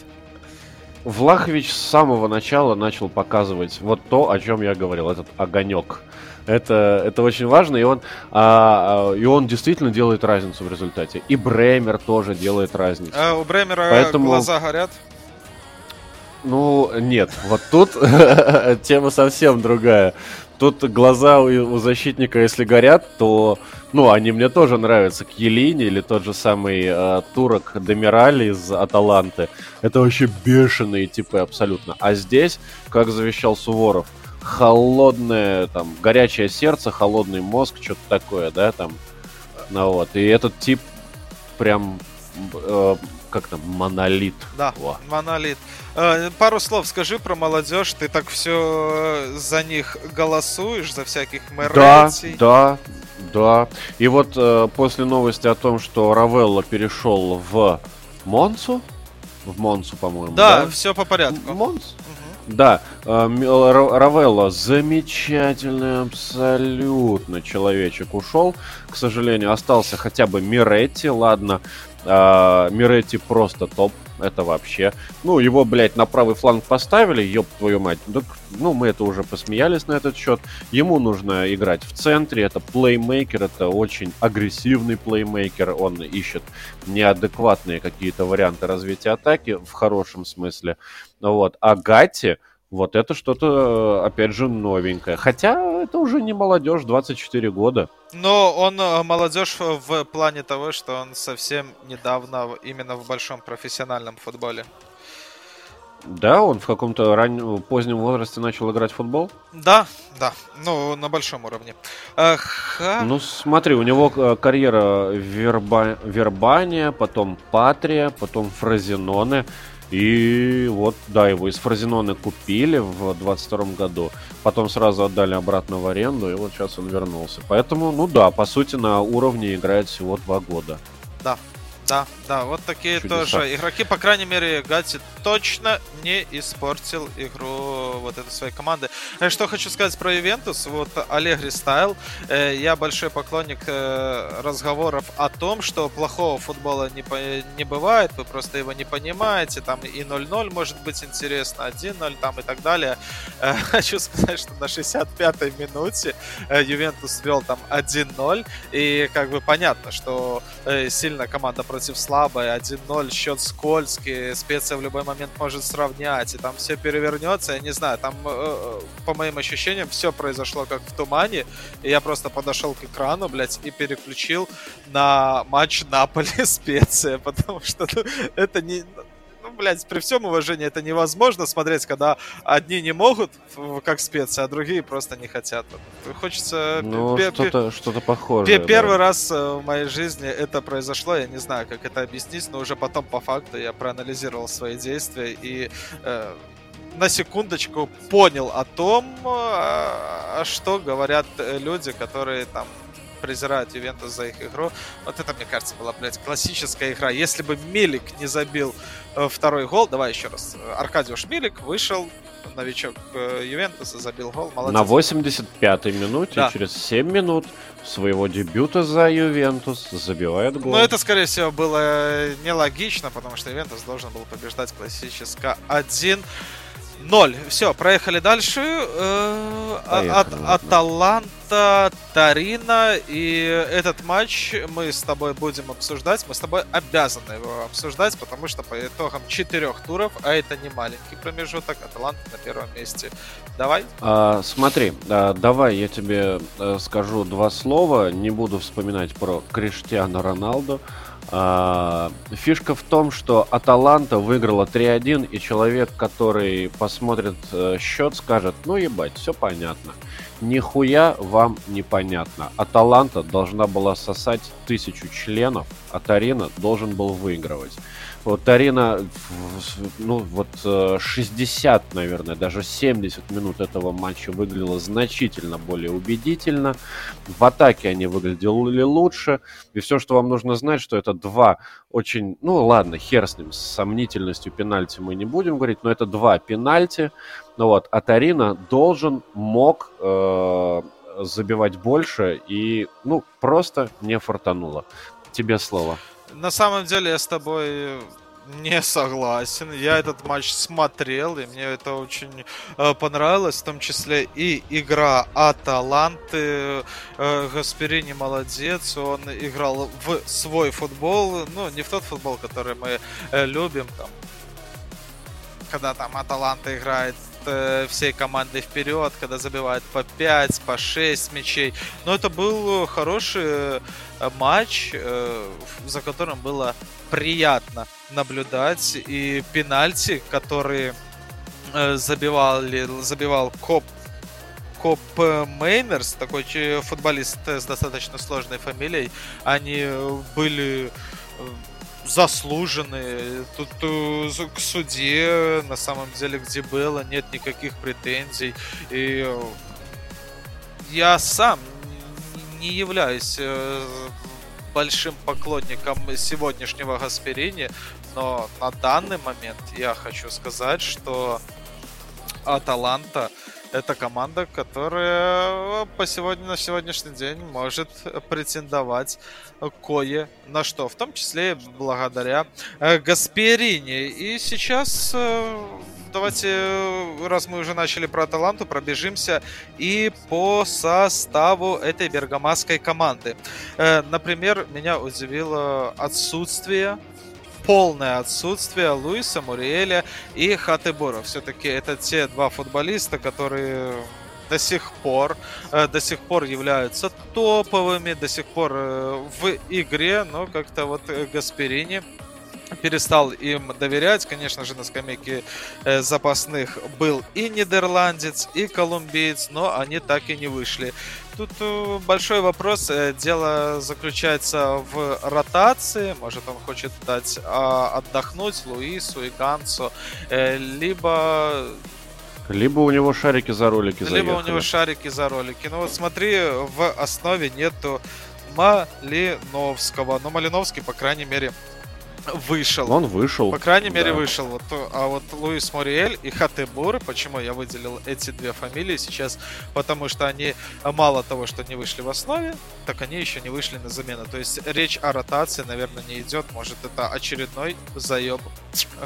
Влахович с самого начала начал показывать вот то, о чем я говорил, этот огонек. Это, это очень важно, и он, а, а, и он действительно делает разницу в результате. И Бремер тоже делает разницу. А у Бремера Поэтому... глаза горят? Ну, нет. Вот тут тема совсем другая. Тут глаза у, у защитника, если горят, то, ну, они мне тоже нравятся. К Елине или тот же самый э, турок Демирали из Аталанты. Это вообще бешеные типы абсолютно. А здесь, как завещал Суворов – холодное, там, горячее сердце, холодный мозг, что-то такое, да, там. Ну вот, и этот тип прям э, как там, монолит. Да, Во. монолит. Э, пару слов скажи про молодежь. Ты так все за них голосуешь, за всяких Мэретти. Да, да, да. И вот э, после новости о том, что Равелло перешел в Монцу, в Монцу, по-моему. Да, да, все по порядку. Монц? Да, э, Ровелла замечательный абсолютно человечек ушел. К сожалению, остался хотя бы Миретти, ладно. А, Миретти просто топ. Это вообще. Ну, его, блядь, на правый фланг поставили, ёб твою мать. Ну, мы это уже посмеялись на этот счет. Ему нужно играть в центре. Это плеймейкер, это очень агрессивный плеймейкер. Он ищет неадекватные какие-то варианты развития атаки в хорошем смысле. Вот. А Гатти, вот это что-то, опять же, новенькое. Хотя это уже не молодежь, 24 года. Но он э, молодежь в плане того, что он совсем недавно именно в большом профессиональном футболе. Да, он в каком-то раннем, позднем возрасте начал играть в футбол? Да, да, ну, на большом уровне. Ха... Ну, смотри, у него э, карьера Верба... Вербания, потом Патрия, потом Фразеноне. И вот, да, его из Фразенона купили в 22 году, потом сразу отдали обратно в аренду, и вот сейчас он вернулся. Поэтому, ну да, по сути, на уровне играет всего два года. Да, да, вот такие Чудеса. тоже игроки, по крайней мере, Гати точно не испортил игру вот этой своей команды. Э, что хочу сказать про Ивентус, вот Аллегри Стайл, э, я большой поклонник э, разговоров о том, что плохого футбола не, не бывает, вы просто его не понимаете, там и 0-0 может быть интересно, 1-0 там и так далее. Хочу сказать, что на 65-й минуте Ювентус вел там 1-0, и как бы понятно, что сильно команда против слабой, 1-0, счет скользкий, специя в любой момент может сравнять, и там все перевернется, я не знаю, там, э, э, по моим ощущениям, все произошло как в тумане, и я просто подошел к экрану, блядь, и переключил на матч Наполи специя, потому что ну, это не блядь, при всем уважении это невозможно смотреть, когда одни не могут, как специи, а другие просто не хотят. Хочется... Ну, что-то, что-то похожее. Первый да. раз э, в моей жизни это произошло, я не знаю, как это объяснить, но уже потом по факту я проанализировал свои действия и э, на секундочку понял о том, э, что говорят люди, которые там презирают Ювентус за их игру. Вот это, мне кажется, была, блядь, классическая игра. Если бы Милик не забил э, второй гол, давай еще раз. Аркадиуш Милик вышел, новичок э, Ювентуса, забил гол. Молодец. На 85-й минуте, да. через 7 минут своего дебюта за Ювентус забивает гол. Но это, скорее всего, было нелогично, потому что Ювентус должен был побеждать классически 1 0. Все, проехали дальше. Э, от, Аталанта, Тарина. И этот матч мы с тобой будем обсуждать. Мы с тобой обязаны его обсуждать, потому что по итогам четырех туров, а это не маленький промежуток, Аталанта на первом месте. Давай. А, смотри, а, давай я тебе а, скажу два слова. Не буду вспоминать про Криштиану Роналду. А, фишка в том, что Аталанта выиграла 3-1, и человек, который посмотрит э, счет, скажет, ну ебать, все понятно. Нихуя вам непонятно. Аталанта должна была сосать тысячу членов, а Тарина должен был выигрывать. Вот Арина, ну вот 60, э, наверное, даже 70 минут этого матча выглядела значительно более убедительно. В атаке они выглядели лучше. И все, что вам нужно знать, что это два очень, ну ладно, хер с ним, с сомнительностью пенальти мы не будем говорить, но это два пенальти. Ну вот, а Тарина должен, мог э, забивать больше и, ну, просто не фартануло. Тебе слово. На самом деле я с тобой не согласен. Я этот матч смотрел, и мне это очень э, понравилось, в том числе и игра Аталанты. Э, Гасперини молодец, он играл в свой футбол, ну, не в тот футбол, который мы э, любим, там, когда там Аталанта играет э, всей командой вперед, когда забивает по 5, по 6 мячей. Но это был хороший э, матч, э, за которым было приятно наблюдать. И пенальти, которые э, забивали, забивал Коп Якоб Мейнерс, такой футболист с достаточно сложной фамилией, они были заслуженные. Тут к суде, на самом деле, где было, нет никаких претензий. И я сам не являюсь большим поклонником сегодняшнего Гасперини, но на данный момент я хочу сказать, что Аталанта это команда, которая по сегодня, на сегодняшний день может претендовать кое на что, в том числе благодаря э, Гасперини. И сейчас э, давайте, раз мы уже начали про Аталанту, пробежимся и по составу этой бергамасской команды. Э, например, меня удивило отсутствие полное отсутствие Луиса Муриэля и Хатебора. Все-таки это те два футболиста, которые до сих пор, э, до сих пор являются топовыми, до сих пор э, в игре, но как-то вот Гасперини перестал им доверять. Конечно же, на скамейке э, запасных был и нидерландец, и колумбиец, но они так и не вышли. Тут э, большой вопрос. Э, дело заключается в ротации. Может, он хочет дать э, отдохнуть Луису и Гансу, э, либо либо у него шарики за ролики Либо заехали. у него шарики за ролики. Ну вот смотри, в основе нету Малиновского. Но Малиновский, по крайней мере, вышел. Он вышел. По крайней мере, да. вышел. Вот, а вот Луис Мориэль и Хатебур, почему я выделил эти две фамилии сейчас? Потому что они мало того, что не вышли в основе, так они еще не вышли на замену. То есть речь о ротации, наверное, не идет. Может, это очередной заеб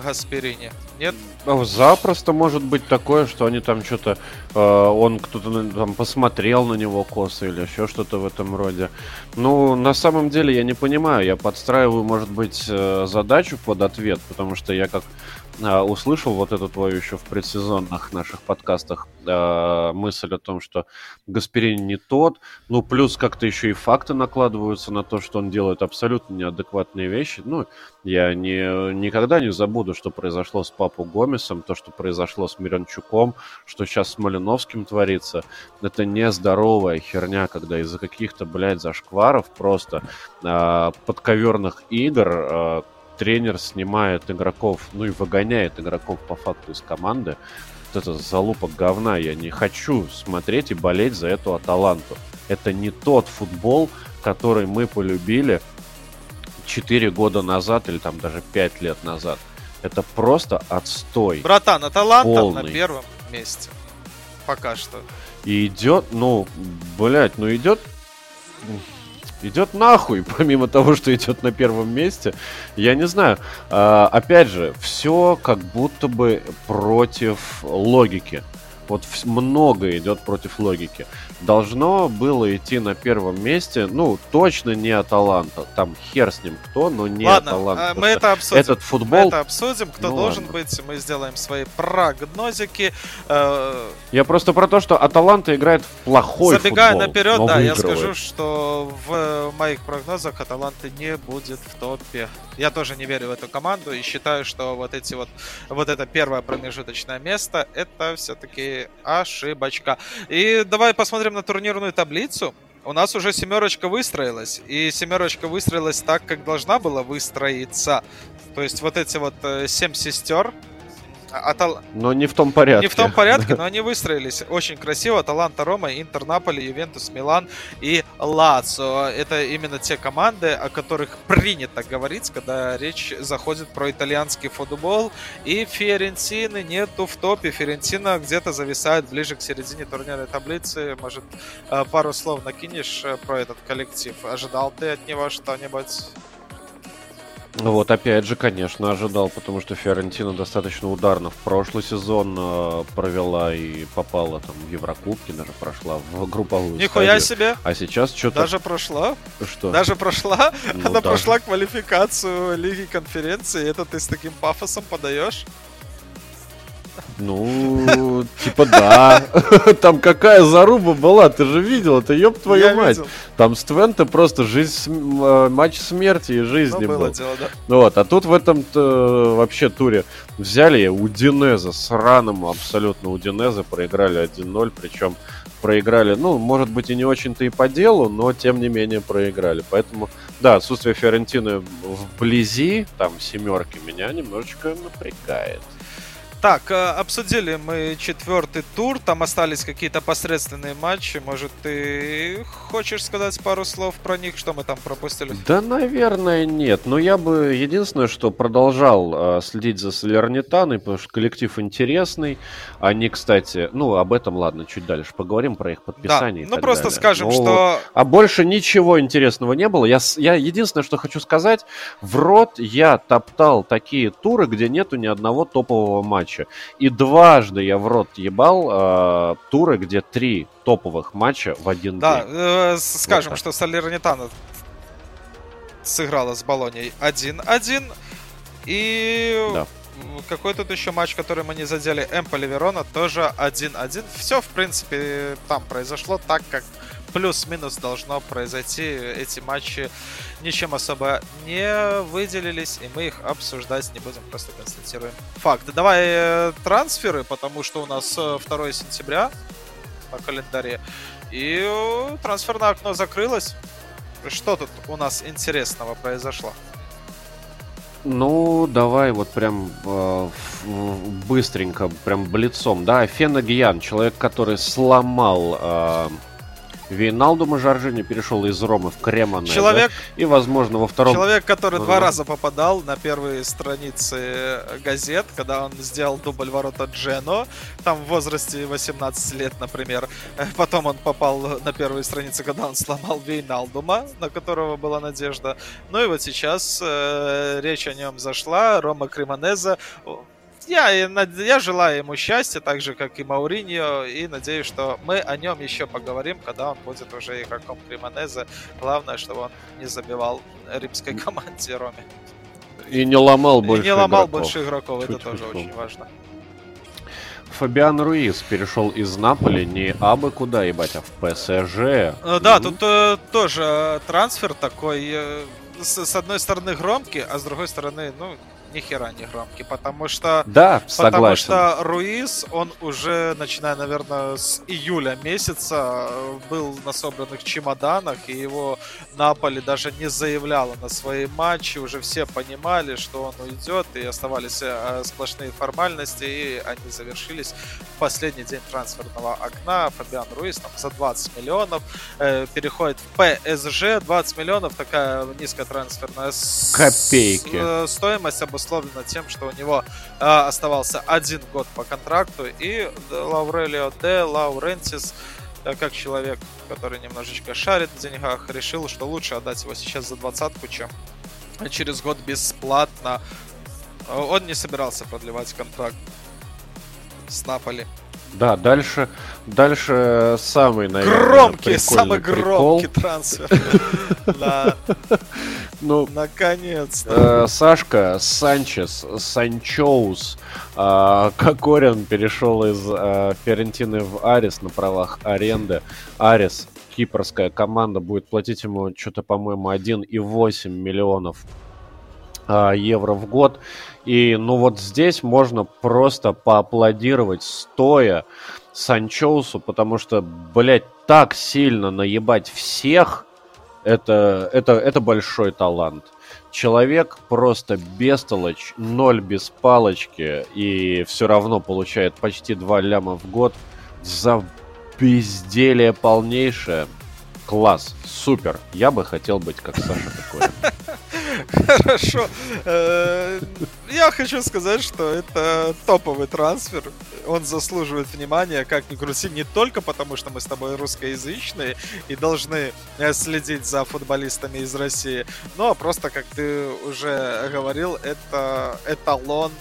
Гасперини. Нет? А запросто может быть такое, что они там что-то... Э, он кто-то там посмотрел на него косо или еще что-то в этом роде. Ну, на самом деле, я не понимаю. Я подстраиваю, может быть, э, задачу под ответ, потому что я как а, услышал вот эту твою еще в предсезонных наших подкастах э, мысль о том, что Гасперини не тот, ну, плюс как-то еще и факты накладываются на то, что он делает абсолютно неадекватные вещи. Ну, я не, никогда не забуду, что произошло с Папу Гомесом, то, что произошло с Миранчуком, что сейчас с Малиновским творится. Это нездоровая херня, когда из-за каких-то, блядь, зашкваров просто э, подковерных игр э, тренер снимает игроков, ну и выгоняет игроков по факту из команды. Вот это залупа говна. Я не хочу смотреть и болеть за эту Аталанту. Это не тот футбол, который мы полюбили 4 года назад или там даже 5 лет назад. Это просто отстой. Братан, Аталанта полный. на первом месте. Пока что. И идет, ну, блядь, ну идет идет нахуй, помимо того, что идет на первом месте. Я не знаю. А, опять же, все как будто бы против логики. Вот много идет против логики. Должно было идти на первом месте, ну, точно не Аталанта. Там хер с ним кто, но не ладно, Аталанта. мы это обсудим. Этот футбол... Мы это обсудим, кто ну, должен ладно. быть. Мы сделаем свои прогнозики. Э, я просто про то, что Аталанта играет в плохой Забегая футбол, наперед, да, я скажу, что в моих прогнозах Аталанты не будет в топе. Я тоже не верю в эту команду и считаю, что вот эти вот, вот это первое промежуточное место, это все-таки ошибочка. И давай посмотрим на турнирную таблицу. У нас уже семерочка выстроилась. И семерочка выстроилась так, как должна была выстроиться. То есть вот эти вот э, семь сестер, Атал... Но не в том порядке. Не в том порядке, но они выстроились очень красиво. Аталанта, Рома, Интер, Наполи, Ювентус, Милан и Лацо. Это именно те команды, о которых принято говорить, когда речь заходит про итальянский футбол. И Фиорентины нету в топе. Фиорентина где-то зависает ближе к середине турнирной таблицы. Может, э, пару слов накинешь э, про этот коллектив? Ожидал ты от него что-нибудь? Вот, опять же, конечно, ожидал, потому что Фиорентина достаточно ударно в прошлый сезон э, провела и попала там в Еврокубки, даже прошла в групповую Нихуя стадию. себе! А сейчас что-то... Даже прошла? Что? Даже прошла? Ну, Она даже. прошла квалификацию Лиги Конференции, это ты с таким пафосом подаешь? Ну, типа да. Там какая заруба была, ты же видел, это ёб твою Я мать. видел. Там с Твенте просто жизнь, э, матч смерти и жизни Ну, было был. дело, да. Ну Вот, а тут в этом вообще туре взяли Удинеза, сраному абсолютно Удинеза, проиграли 1-0, причем проиграли, ну, может быть, и не очень-то и по делу, но тем не менее проиграли. Поэтому, да, отсутствие Фиорентины вблизи, там, семерки, меня немножечко напрягает. Так, э, обсудили мы четвертый тур, там остались какие-то посредственные матчи. Может, ты хочешь сказать пару слов про них, что мы там пропустили? Да, наверное, нет. Но я бы единственное, что продолжал э, следить за Солернитаной, потому что коллектив интересный. Они, кстати, ну, об этом, ладно, чуть дальше поговорим, про их Да, подписание. и ну просто далее. скажем, Но что А больше ничего интересного не было. Я, я единственное, что хочу сказать, в рот я топтал такие туры, где нету ни одного топового матча. И дважды я в рот ебал э, туры, где три топовых матча в один Да, день. э, с- скажем, так. что Салернитана сыграла с Болонией 1-1. И Да. какой тут еще матч, который мы не задели? Эмполи Верона тоже 1-1. Все, в принципе, там произошло так, как плюс-минус должно произойти. Эти матчи ничем особо не выделились, и мы их обсуждать не будем, просто констатируем факт. Давай э, трансферы, потому что у нас э, 2 сентября на календаре. И э, трансферное окно закрылось. Что тут у нас интересного произошло? Ну, давай вот прям э, быстренько, прям блицом. Да, Фена Гьян, человек, который сломал э, Вейналдума Жоржини, перешел из Ромы в Кремонезе. Человек, И, возможно, во втором... человек, который Ну, два да. раза попадал на первые страницы газет, когда он сделал дубль ворота Джено, там в возрасте 18 лет, например. Э, Потом он попал на первые страницы, когда он сломал Вейналдума, на которого была надежда. Ну и вот сейчас э, речь о нем зашла. Рома Кремонеза. Я, и я желаю ему счастья, так же, как и Мауриньо, и надеюсь, что мы о нем еще поговорим, когда он будет уже игроком Кремонеза. Главное, чтобы он не забивал римской команде Роме. И не ломал И больше не ломал игроков. больше игроков, это Тьфу-тьфу-тьфу. тоже очень важно. Фабиан Руиз перешел из Наполи не абы куда, ебать, а в ПСЖ. Э, Да, Ну, тут э, тоже э, трансфер такой, э, с, с одной стороны громкий, а с другой стороны, ну, ни хера не громкий, потому что Да, Потому согласен. что Руиз, он уже, начиная, наверное, с июля месяца, был на собранных чемоданах, и его Наполи даже не заявляла на свои матчи. Уже все понимали, что он уйдет, и оставались э, сплошные формальности, и они завершились в последний день трансферного окна. Фабиан Руиз там за 20 миллионов э, переходит в ПСЖ. 20 миллионов, такая низкая трансферная с- Копейки. э, стоимость обусловлена тем, что у него э, оставался один год по контракту, и Лаурелио де Лаурентис, э, как человек, который немножечко шарит в деньгах, решил, что лучше отдать его сейчас за двадцатку, чем через год бесплатно. Э, Он не собирался продлевать контракт с Наполи. Да, дальше, дальше самый, наверное, Громкий, самый прикол. громкий трансфер. Ну, наконец-то. Э, Сашка Санчес, Санчоус, э, Кокорин перешел из э, Ферентины в Арис на правах аренды. Арис, кипрская команда, будет платить ему что-то, по-моему, 1,8 миллионов евро в год. И ну вот здесь можно просто поаплодировать стоя Санчоусу, потому что, блядь, так сильно наебать всех, это, это, это большой талант. Человек просто бестолочь, ноль без палочки, и все равно получает почти 2 ляма в год за безделие полнейшее. Класс, супер. Я бы хотел быть как Саша такой. Хорошо. Э, Я хочу сказать, что это топовый трансфер. Он заслуживает внимания, как ни крути, не только потому, что мы с тобой русскоязычные и должны э, следить за футболистами из России, но просто, как ты уже говорил, это эталон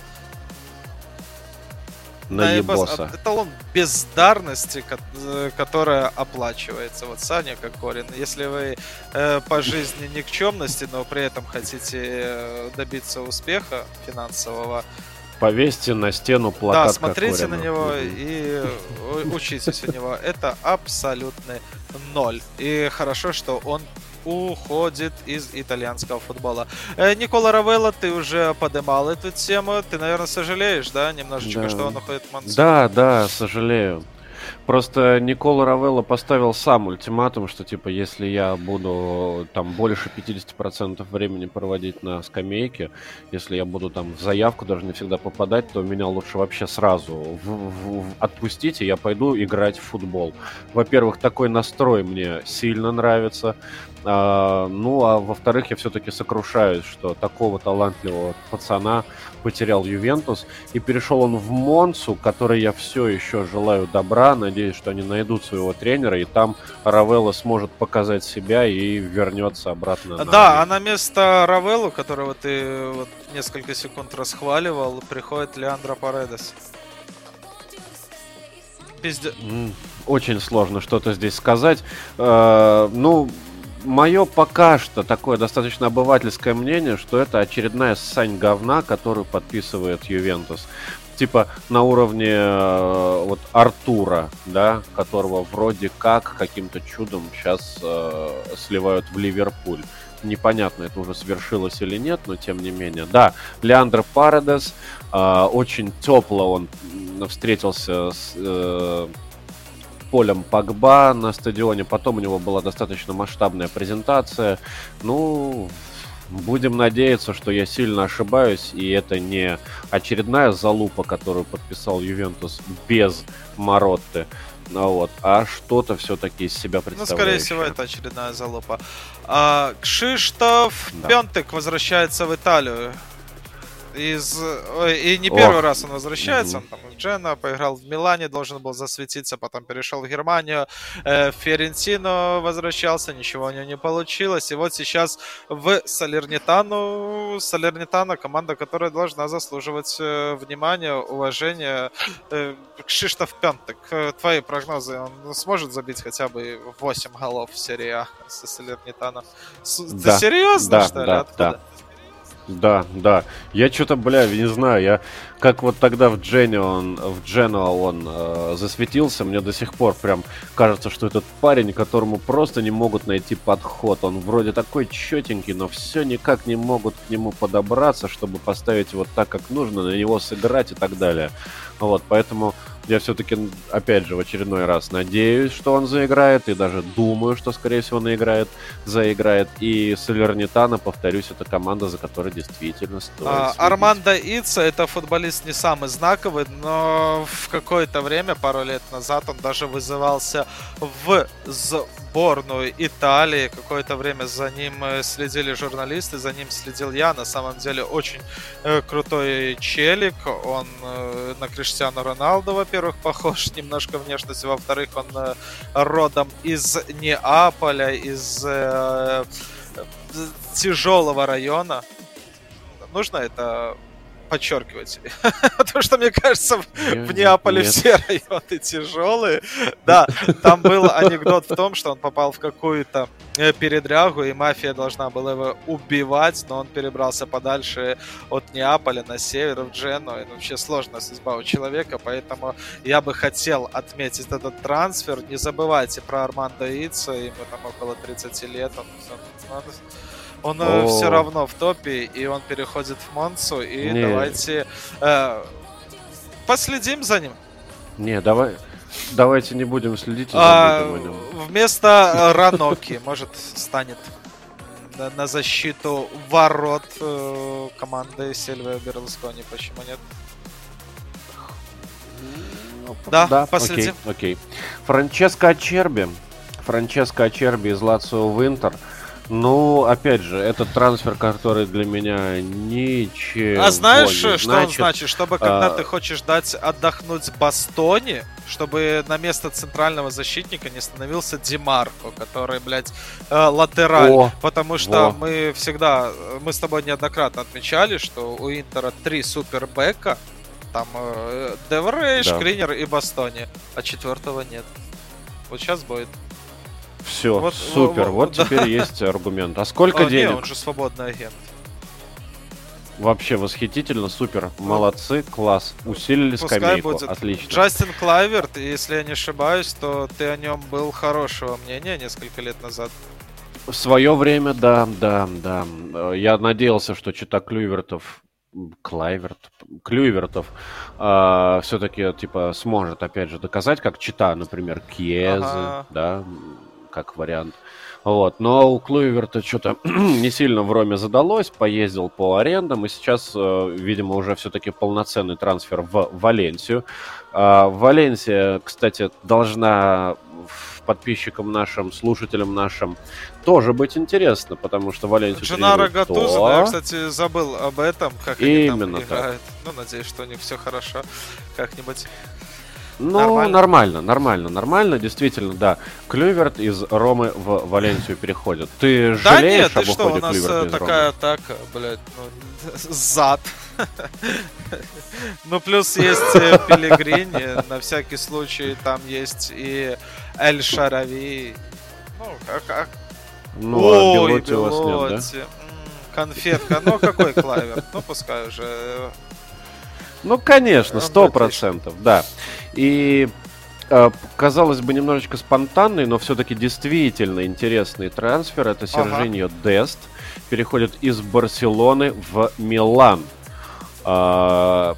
Наебоса. наебос- Эталон бездарности, э, которая оплачивается. Вот Саня Кокорин. Если вы э, по жизни никчемности, но при этом хотите э, добиться успеха финансового, Повесьте на стену плакат Да, смотрите на него и учитесь у него. Это абсолютный ноль. И хорошо, что он уходит из итальянского футбола. Э, Никола Равелла, ты уже поднимал эту тему. Ты, наверное, сожалеешь, да, немножечко, да. что он уходит в Мансу? Да, да, сожалею. Просто Никола Равелло поставил сам ультиматум, что типа если я буду там больше 50% времени проводить на скамейке, если я буду там в заявку даже не всегда попадать, то меня лучше вообще сразу в, в, в, отпустите, я пойду играть в футбол. Во-первых, такой настрой мне сильно нравится. А, ну, а во-вторых, я все-таки сокрушаюсь, что такого талантливого пацана потерял Ювентус, и перешел он в Монцу, который я все еще желаю добра, надеюсь, что они найдут своего тренера, и там Равелла сможет показать себя и вернется обратно. Да, на... а на место Равеллу, которого ты вот несколько секунд расхваливал, приходит Леандро Паредес. Пизде... Очень сложно что-то здесь сказать. Э, ну, мое пока что такое достаточно обывательское мнение, что это очередная сань говна, которую подписывает Ювентус. Типа на уровне э, вот Артура, да, которого вроде как каким-то чудом сейчас э, сливают в Ливерпуль. Непонятно, это уже свершилось или нет, но тем не менее. Да, Леандр Парадес, э, очень тепло он встретился с э, полем Погба на стадионе. Потом у него была достаточно масштабная презентация. Ну, будем надеяться, что я сильно ошибаюсь, и это не очередная залупа, которую подписал Ювентус без Маротты. Ну, вот, а что-то все-таки из себя представляет. Ну, скорее всего, это очередная залупа. А, Кшиштоф да. Пентек возвращается в Италию из... И не первый Ох. раз он возвращается. Он там в Джена поиграл в Милане, должен был засветиться, потом перешел в Германию. Э, Ферентино возвращался, ничего у него не получилось. И вот сейчас в Салернитану. Салернитана команда, которая должна заслуживать э, внимания, уважения. Э, Кшиштоф Пентек, твои прогнозы, он сможет забить хотя бы 8 голов в серии А со Салернитаном? Да, Ты серьезно, да, что ли? Да, Откуда? да. Да, да. Я что-то, бля, не знаю, я как вот тогда в Джене он, в Дженуа он э, засветился, мне до сих пор прям кажется, что этот парень, которому просто не могут найти подход. Он вроде такой четенький, но все никак не могут к нему подобраться, чтобы поставить его так, как нужно, на него сыграть и так далее. Вот, поэтому я все-таки, опять же, в очередной раз надеюсь, что он заиграет, и даже думаю, что, скорее всего, он играет, заиграет. И Салернитана, повторюсь, это команда, за которой действительно стоит. А, Армандо Ица это футболист не самый знаковый, но в какое-то время, пару лет назад, он даже вызывался в сборную Италии. Какое-то время за ним э, следили журналисты, за ним следил я. На самом деле, очень э, крутой челик. Он э, на Криштиану Роналду, во во-первых, похож немножко внешностью, во-вторых, он э, родом из Неаполя, из э, тяжелого района. Нужно это подчеркивать. Потому что, мне кажется, в Неаполе все районы тяжелые. Да, там был анекдот в том, что он попал в какую-то э, передрягу, и мафия должна была его убивать, но он перебрался подальше от Неаполя на север, в Джену. И вообще сложная судьба у человека, поэтому я бы хотел отметить этот трансфер. Не забывайте про Армандо Ица, ему там около 30 лет. Он, он, О. все равно в топе, и он переходит в Монсу, и Не. давайте э, последим за ним. Не, давай, давайте не будем следить. А, вместо э, Раноки, может, станет на, на защиту ворот э, команды Сильвия Берлускони, почему нет? Ну, да, да последим. Окей, окей. Франческо Ачерби. Франческо Ачерби из Лацио Винтер. Интер ну, опять же, этот трансфер, который для меня ничего А знаешь, что значит, он значит? Чтобы когда а... ты хочешь дать отдохнуть Бастоне, чтобы на место центрального защитника не становился Димарко, который, блядь, э, латераль. О, потому что во. мы всегда, мы с тобой неоднократно отмечали, что у Интера три супербека, там э, Де Врей, да. Шкриньяр и Бастони, а четвертого нет. Вот сейчас будет. Все, вот, супер, вот, вот да. теперь есть аргумент. А сколько а, денег? Не, он же свободный агент. Вообще восхитительно, супер, молодцы, класс. Усилили Пускай скамейку, будет. отлично. Джастин Клюйверт, если я не ошибаюсь, то ты о нем был хорошего мнения несколько лет назад. В свое время, да, да, да. Я надеялся, что чита Клювертов Клайверт, Клювертов э, все-таки типа сможет опять же доказать, как чита, например, Кьезы, ага. да, как вариант. Вот. Но у Клюверта что-то не сильно в Роме задалось, поездил по арендам, и сейчас, э, видимо, уже все-таки полноценный трансфер в Валенсию. А, Валенсия, кстати, должна подписчикам нашим, слушателям нашим тоже быть интересно, потому что Валенсию Дженаро Гатуза, я, кстати, забыл об этом, как Именно они там играют. Так. Ну, надеюсь, что у них все хорошо как-нибудь. Ну, нормально. нормально, нормально, нормально, действительно, да. Клюверт из Ромы в Валенсию переходит. Ты жалеешь да нет, об ты что, у нас Клюверта э, такая атака, блядь, ну, зад. ну, плюс есть э, Пелегрини, на всякий случай там есть и Эль Шарави. Ну, как... Ну, а Ой, а Белоти у вас нет, да? Конфетка, ну какой клавер? Ну, пускай уже ну, конечно, сто процентов, да. И э, казалось бы, немножечко спонтанный, но все-таки действительно интересный трансфер. Это Сержиньо ага. Дест. Переходит из Барселоны в Милан. А,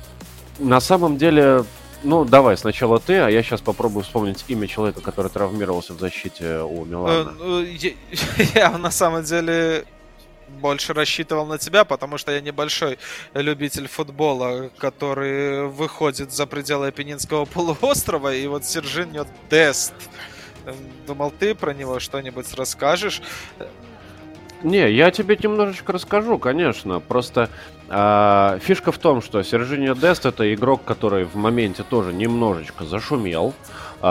на самом деле, ну, давай сначала ты, а я сейчас попробую вспомнить имя человека, который травмировался в защите у Милана. Э, ну, я, я на самом деле больше рассчитывал на тебя, потому что я небольшой любитель футбола, который выходит за пределы Апеннинского полуострова, и вот Сержиньо Дест. Думал, ты про него что-нибудь расскажешь? Не, я тебе немножечко расскажу, конечно. Просто э, фишка в том, что Сержиньо Дест это игрок, который в моменте тоже немножечко зашумел, э,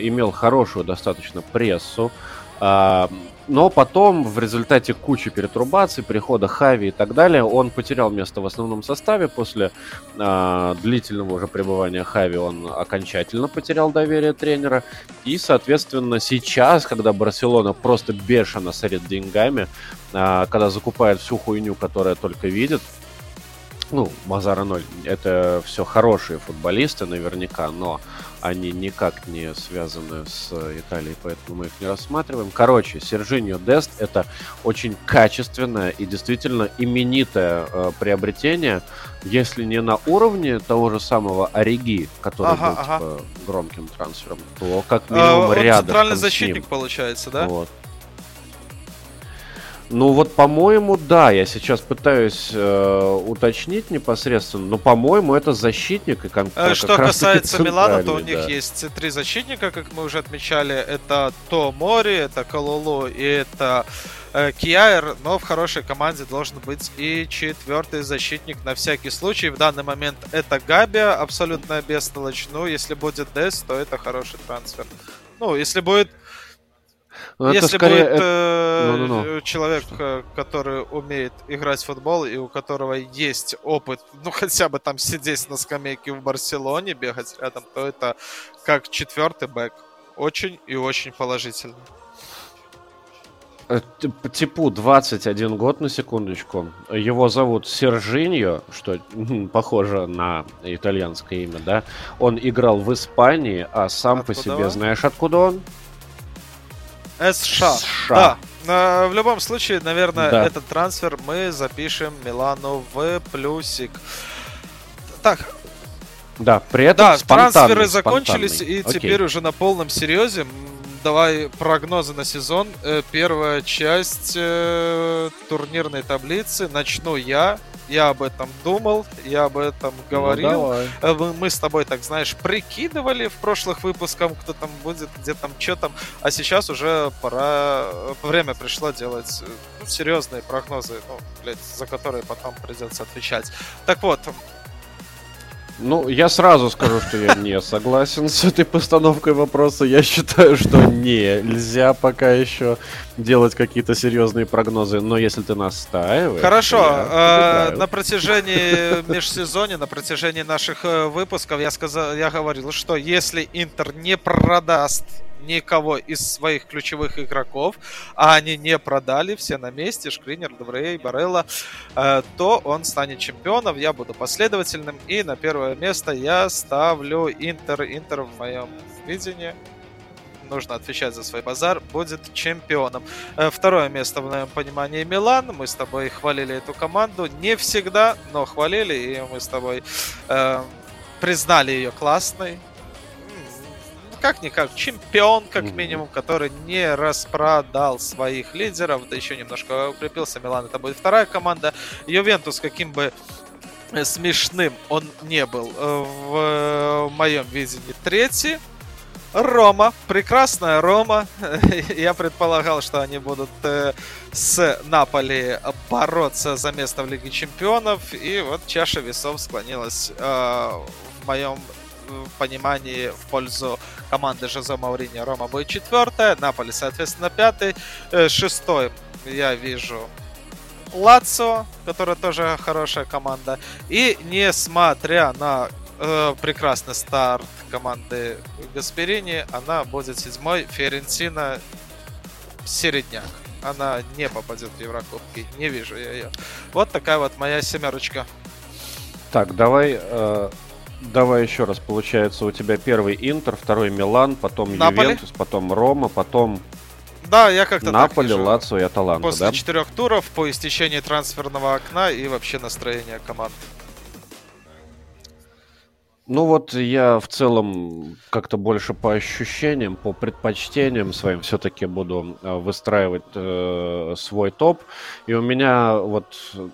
имел хорошую достаточно прессу. Э, но потом, в результате кучи перетрубаций, прихода Хави и так далее, он потерял место в основном составе. После э, длительного уже пребывания Хави он окончательно потерял доверие тренера. И, соответственно, сейчас, когда Барселона просто бешено сорит деньгами, э, когда закупает всю хуйню, которая только видит, ну, Базара ноль, это все хорошие футболисты наверняка, но они никак не связаны с Италией, поэтому мы их не рассматриваем. Короче, Сержиньо Дест это очень качественное и действительно именитое э, приобретение, если не на уровне того же самого Ориги, который ага, был ага. типа громким трансфером, то как а, минимум а, рядом. Центральный защитник получается, да? Вот. Ну вот, по-моему, да, я сейчас пытаюсь э, уточнить непосредственно, но, по-моему, это защитник и кон- э, Что касается Милана, то у них да. есть три защитника, как мы уже отмечали, это То Мори, это Калулу и это э, Киайр, но в хорошей команде должен быть и четвертый защитник на всякий случай. В данный момент это Габия, абсолютно бестолочь. Ну, если будет Дес, то это хороший трансфер. Ну, если будет но ну, Если скорее... будет э, ну, ну, ну. человек, Что? который умеет играть в футбол и у которого есть опыт, ну хотя бы там сидеть на скамейке в Барселоне, бегать рядом, то это как четвертый бэк. Очень и очень положительно. Э, типу 21 год на секундочку. Его зовут Сержиньо, что похоже на итальянское имя, да? Он играл в Испании, а сам откуда по себе он? знаешь откуда он? США. США. Да. В любом случае, наверное, да. этот трансфер мы запишем Милану в плюсик. Так. Да, при этом Да, трансферы закончились, и Окей. теперь уже на полном серьезе. Давай прогнозы на сезон. Э, первая часть э, турнирной таблицы. Начну я. Я об этом думал, я об этом ну, говорил. Ну, Мы с тобой, так знаешь, прикидывали в прошлых выпусках, кто там будет, где там, что там. А сейчас уже пора, время пришло делать ну, серьезные прогнозы, ну, блядь, за которые потом придется отвечать. Так вот, ну, я сразу скажу, что я не согласен с этой постановкой вопроса. Я считаю, что нельзя пока еще делать какие-то серьезные прогнозы. Но если ты настаиваешь... Хорошо. Э, на протяжении межсезонья, на протяжении наших э, выпусков я сказал, я говорил, что если Интер не продаст никого из своих ключевых игроков, а они не продали, все на месте, Шкринер, Деврей, Барелла, э, то он станет чемпионом, я буду последовательным, и на первое место я ставлю Интер. Интер в моем видении нужно отвечать за свой базар, будет чемпионом. Э, второе место, в моем понимании, Милан. Мы с тобой хвалили эту команду. Не всегда, но хвалили, и мы с тобой э, признали ее классной. Как-никак, чемпион, как минимум, который не распродал своих лидеров, да еще немножко укрепился. Милан это будет вторая команда. Ювентус, каким бы смешным он не был э, в моем видении третий. Рома, прекрасная Рома. Я предполагал, что они будут э, с Наполи бороться за место в Лиге Чемпионов. И вот чаша весов склонилась э, в моем э, понимании в пользу команды Жозе Маурини. Рома будет четвертая, Наполи, соответственно, пятый. Э, шестой я вижу Лацо, которая тоже хорошая команда. И несмотря на э, прекрасный старт команды Гасперини. Она будет седьмой. Ферентина середняк. Она не попадет в Еврокубки. Не вижу я ее. Вот такая вот моя семерочка. Так, давай, э, давай еще раз. Получается, у тебя первый Интер, второй Милан, потом Наполи. Ювентус, потом Рома, потом да, я как-то Наполи, так Лацо и Аталанта, После да? четырех туров, по истечении трансферного окна и вообще настроения команд. Ну вот я в целом как-то больше по ощущениям, по предпочтениям своим все-таки буду э, выстраивать э, свой топ. И у меня вот,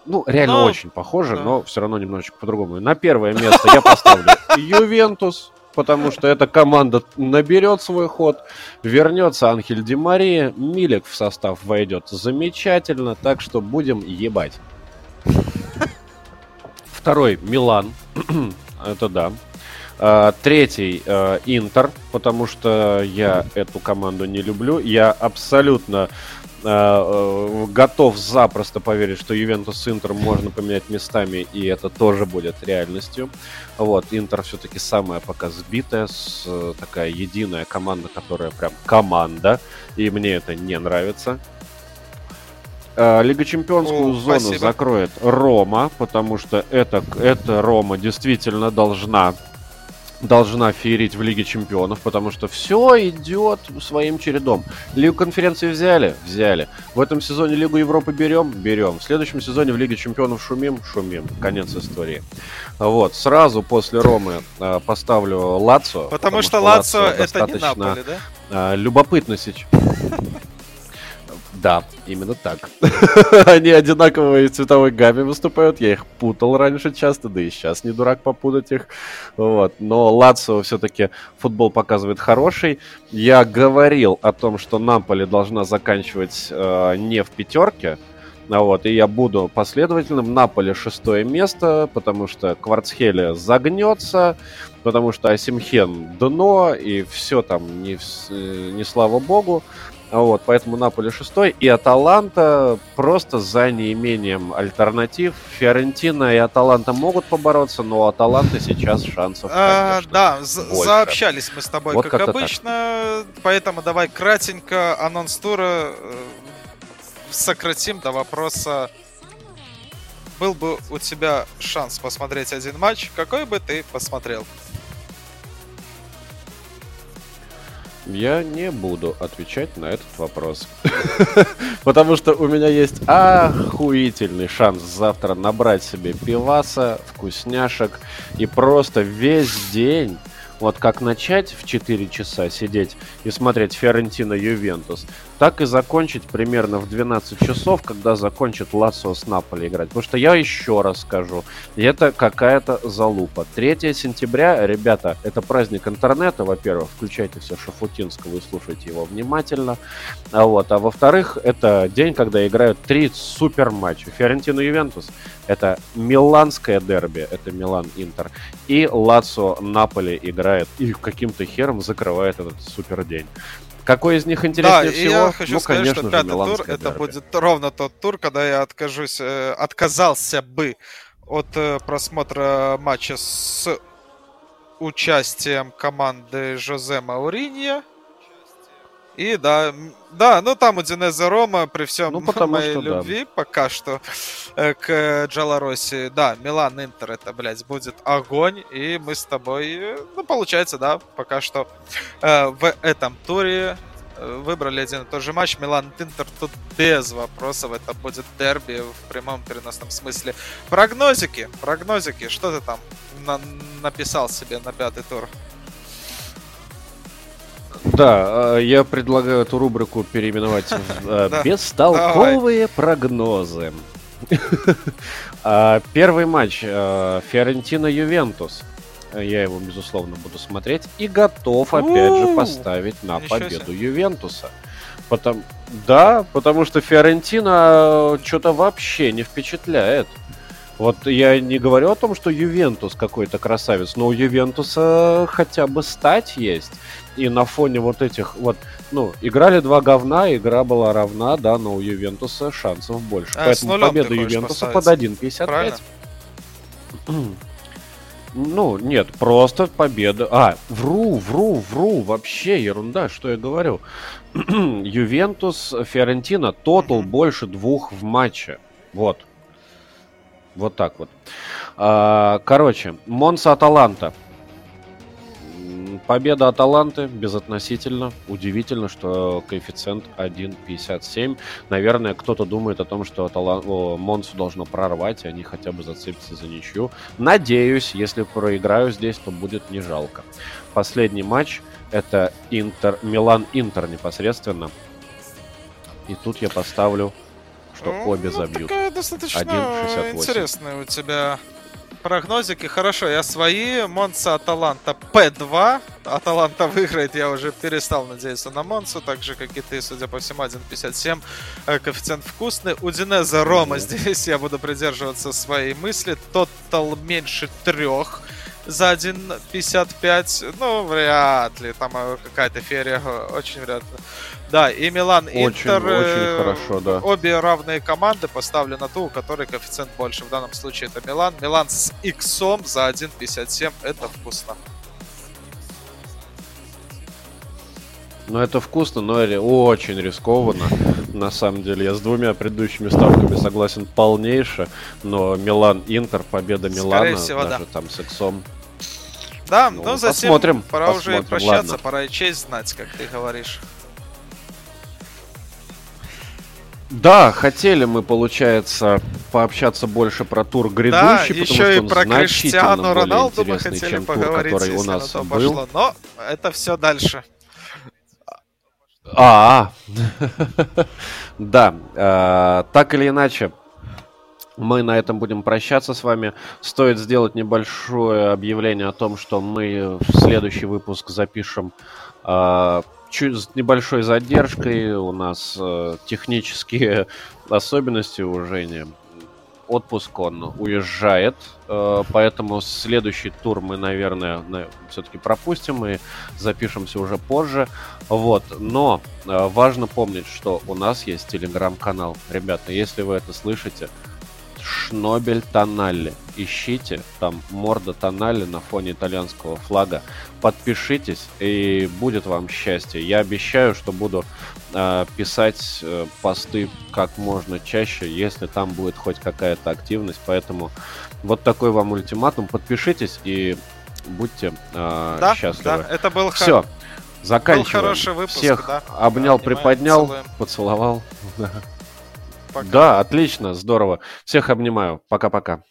ну, реально но... Очень похоже, да. но все равно немножечко по-другому. На первое место я поставлю Ювентус, потому что эта команда наберет свой ход, вернется Анхель Ди Мария, Милик в состав войдет замечательно, так что будем ебать. Второй Милан. Это да. А, третий э, Интер, потому что я эту команду не люблю. Я абсолютно э, э, готов запросто поверить, что Ювентус с Интером можно поменять местами, и это тоже будет реальностью. Вот, Интер все-таки самая пока сбитая, с, такая единая команда, которая прям команда, и мне это не нравится. Лига Чемпионскую О, зону спасибо. закроет Рома, потому что это, это Рома действительно должна должна феерить в Лиге Чемпионов, потому что все идет своим чередом. Лигу конференции взяли? Взяли. В этом сезоне Лигу Европы берем? Берем. В следующем сезоне в Лиге Чемпионов шумим? Шумим. Конец истории. Вот. Сразу после Ромы э, поставлю Лацо. Потому, потому что, что Лацо это не Наполи, да? Э, любопытно сейчас. Да, именно так. Они одинаковые цветовой гамме выступают. Я их путал раньше часто, да и сейчас не дурак попутать их. Вот. Но Лацио все-таки футбол показывает хороший. Я говорил о том, что Наполи должна заканчивать э, не в пятерке. А вот, и я буду последовательным. Наполе шестое место, потому что Кварцхеле загнется, потому что Асимхен дно, и все там не, э, не слава богу. Вот, поэтому Наполе шестой. И Аталанта просто за неимением альтернатив. Фиорентина и Аталанта могут побороться, но у Аталанты сейчас шансов, а, Да, больше. заобщались мы с тобой, вот как обычно. Так. Поэтому давай кратенько анонс тура э, сократим до вопроса. Был бы у тебя шанс посмотреть один матч, какой бы ты посмотрел? Я не буду отвечать на этот вопрос. Потому что у меня есть охуительный шанс завтра набрать себе пиваса, вкусняшек и просто весь день вот как начать в 4 часа сидеть и смотреть Фиорентина Ювентус, так и закончить примерно в 12 часов, когда закончит Лассо с Наполи играть. Потому что я еще раз скажу, это какая-то залупа. 3 сентября, ребята, это праздник интернета, во-первых, включайте все Шафутинского и слушайте его внимательно. А, вот, а во-вторых, это день, когда играют три супер матча. Фиорентина Ювентус, это Миланское дерби, это Милан-Интер, и Лацо Наполи играет и каким-то хером закрывает этот супер день. Какой из них интереснее да, всего? я хочу ну, сказать, конечно что пятый тур дерби. это будет ровно тот тур, когда я откажусь, э, отказался бы от э, просмотра матча с участием команды Жозе Мауринья И да, да, ну там у Динеза Рома, при всем ну, моей что, любви да. пока что к Джалароси, да, Милан Интер это, блядь, будет огонь, и мы с тобой, ну, получается, да, пока что э, в этом туре выбрали один и тот же матч. Милан Интер тут без вопросов. Это будет дерби в прямом переносном смысле. Прогнозики, прогнозики. Что ты там на- написал себе на пятый тур? Да, э, я предлагаю эту рубрику переименовать в э. «Бестолковые прогнозы». А, Первый матч э, Фиорентина-Ювентус. Я его, безусловно, буду смотреть. И готов, опять же, поставить на победу Ювентуса. Потом... Да, потому что Фиорентина что-то вообще не впечатляет. Вот я не говорю о том, что Ювентус какой-то красавец, но у Ювентуса хотя бы стать есть. И на фоне вот этих вот, ну, играли два говна, игра была равна, да, но у Ювентуса шансов больше. А, Поэтому победа Ювентуса поставить? под 1.55. Правильно? Ну, нет, просто победа. А, вру, вру, вру, вообще ерунда, что я говорю. Ювентус, Фиорентина, тотал больше двух в матче. Вот. Вот так вот. А, короче, Монса Аталанта. Победа Аталанты безотносительно. Удивительно, что коэффициент 1.57. Наверное, кто-то думает о том, что Атала- о, Монсу должно прорвать, и они хотя бы зацепятся за ничью. Надеюсь, если проиграю здесь, то будет не жалко. Последний матч это Интер, Милан-Интер непосредственно. И тут я поставлю, что Ну, обе ну, забьют. Такая достаточно 1.68. интересная у тебя прогнозики. Хорошо, я свои. Монца Аталанта П2. Аталанта выиграет, я уже перестал надеяться на Монцу, так же, как и ты, судя по всему, 1.57. Э, Коэффициент вкусный. Удинезе Рома здесь я буду придерживаться своей мысли. Тотал меньше трех за 1.55. Ну, вряд ли. Там э, какая-то ферия, э, очень вряд ли. Да, и Милан Очень, Интер. э, очень хорошо, да. Обе равные команды поставлю на ту, у которой коэффициент больше. В данном случае это Милан. Милан с иксом за 1.57. Это вкусно. Ну, это вкусно, но очень рискованно. На самом деле, я с двумя предыдущими ставками согласен полнейше, но Милан-Интер, победа Скорее Милана, всего, да. даже там с иксом. Да, Ну, но затем посмотрим, пора уже посмотрим, прощаться, ладно. пора и честь знать, как ты говоришь. Да, хотели мы, получается, пообщаться больше про тур грядущий, потому еще что и он про Криштиану Роналду мы хотели чем тур, поговорить, который у нас на был. пошло. Но это все дальше. А, да, э, так или иначе, мы на этом будем прощаться с вами. Стоит сделать небольшое объявление о том, что мы в следующий выпуск запишем э, чуть с небольшой задержкой. У нас э, технические особенности у Жени. Отпуск он уезжает, э, поэтому следующий тур мы, наверное, все-таки пропустим и запишемся уже позже. Вот, но э, важно помнить, что у нас есть телеграм-канал. Ребята, если вы это слышите, Шнобель Тоналли. Ищите, там морда Тоналли на фоне итальянского флага. Подпишитесь, и будет вам счастье. Я обещаю, что буду э, писать э, посты как можно чаще, если там будет хоть какая-то активность. Поэтому вот такой вам ультиматум. Подпишитесь и будьте э, Да, счастливы. да, это был Все, заканчиваем. хороший выпуск, Всех да. обнял, Да, приподнял, целуем. поцеловал. Пока. Да, отлично, здорово. Всех обнимаю. Пока-пока.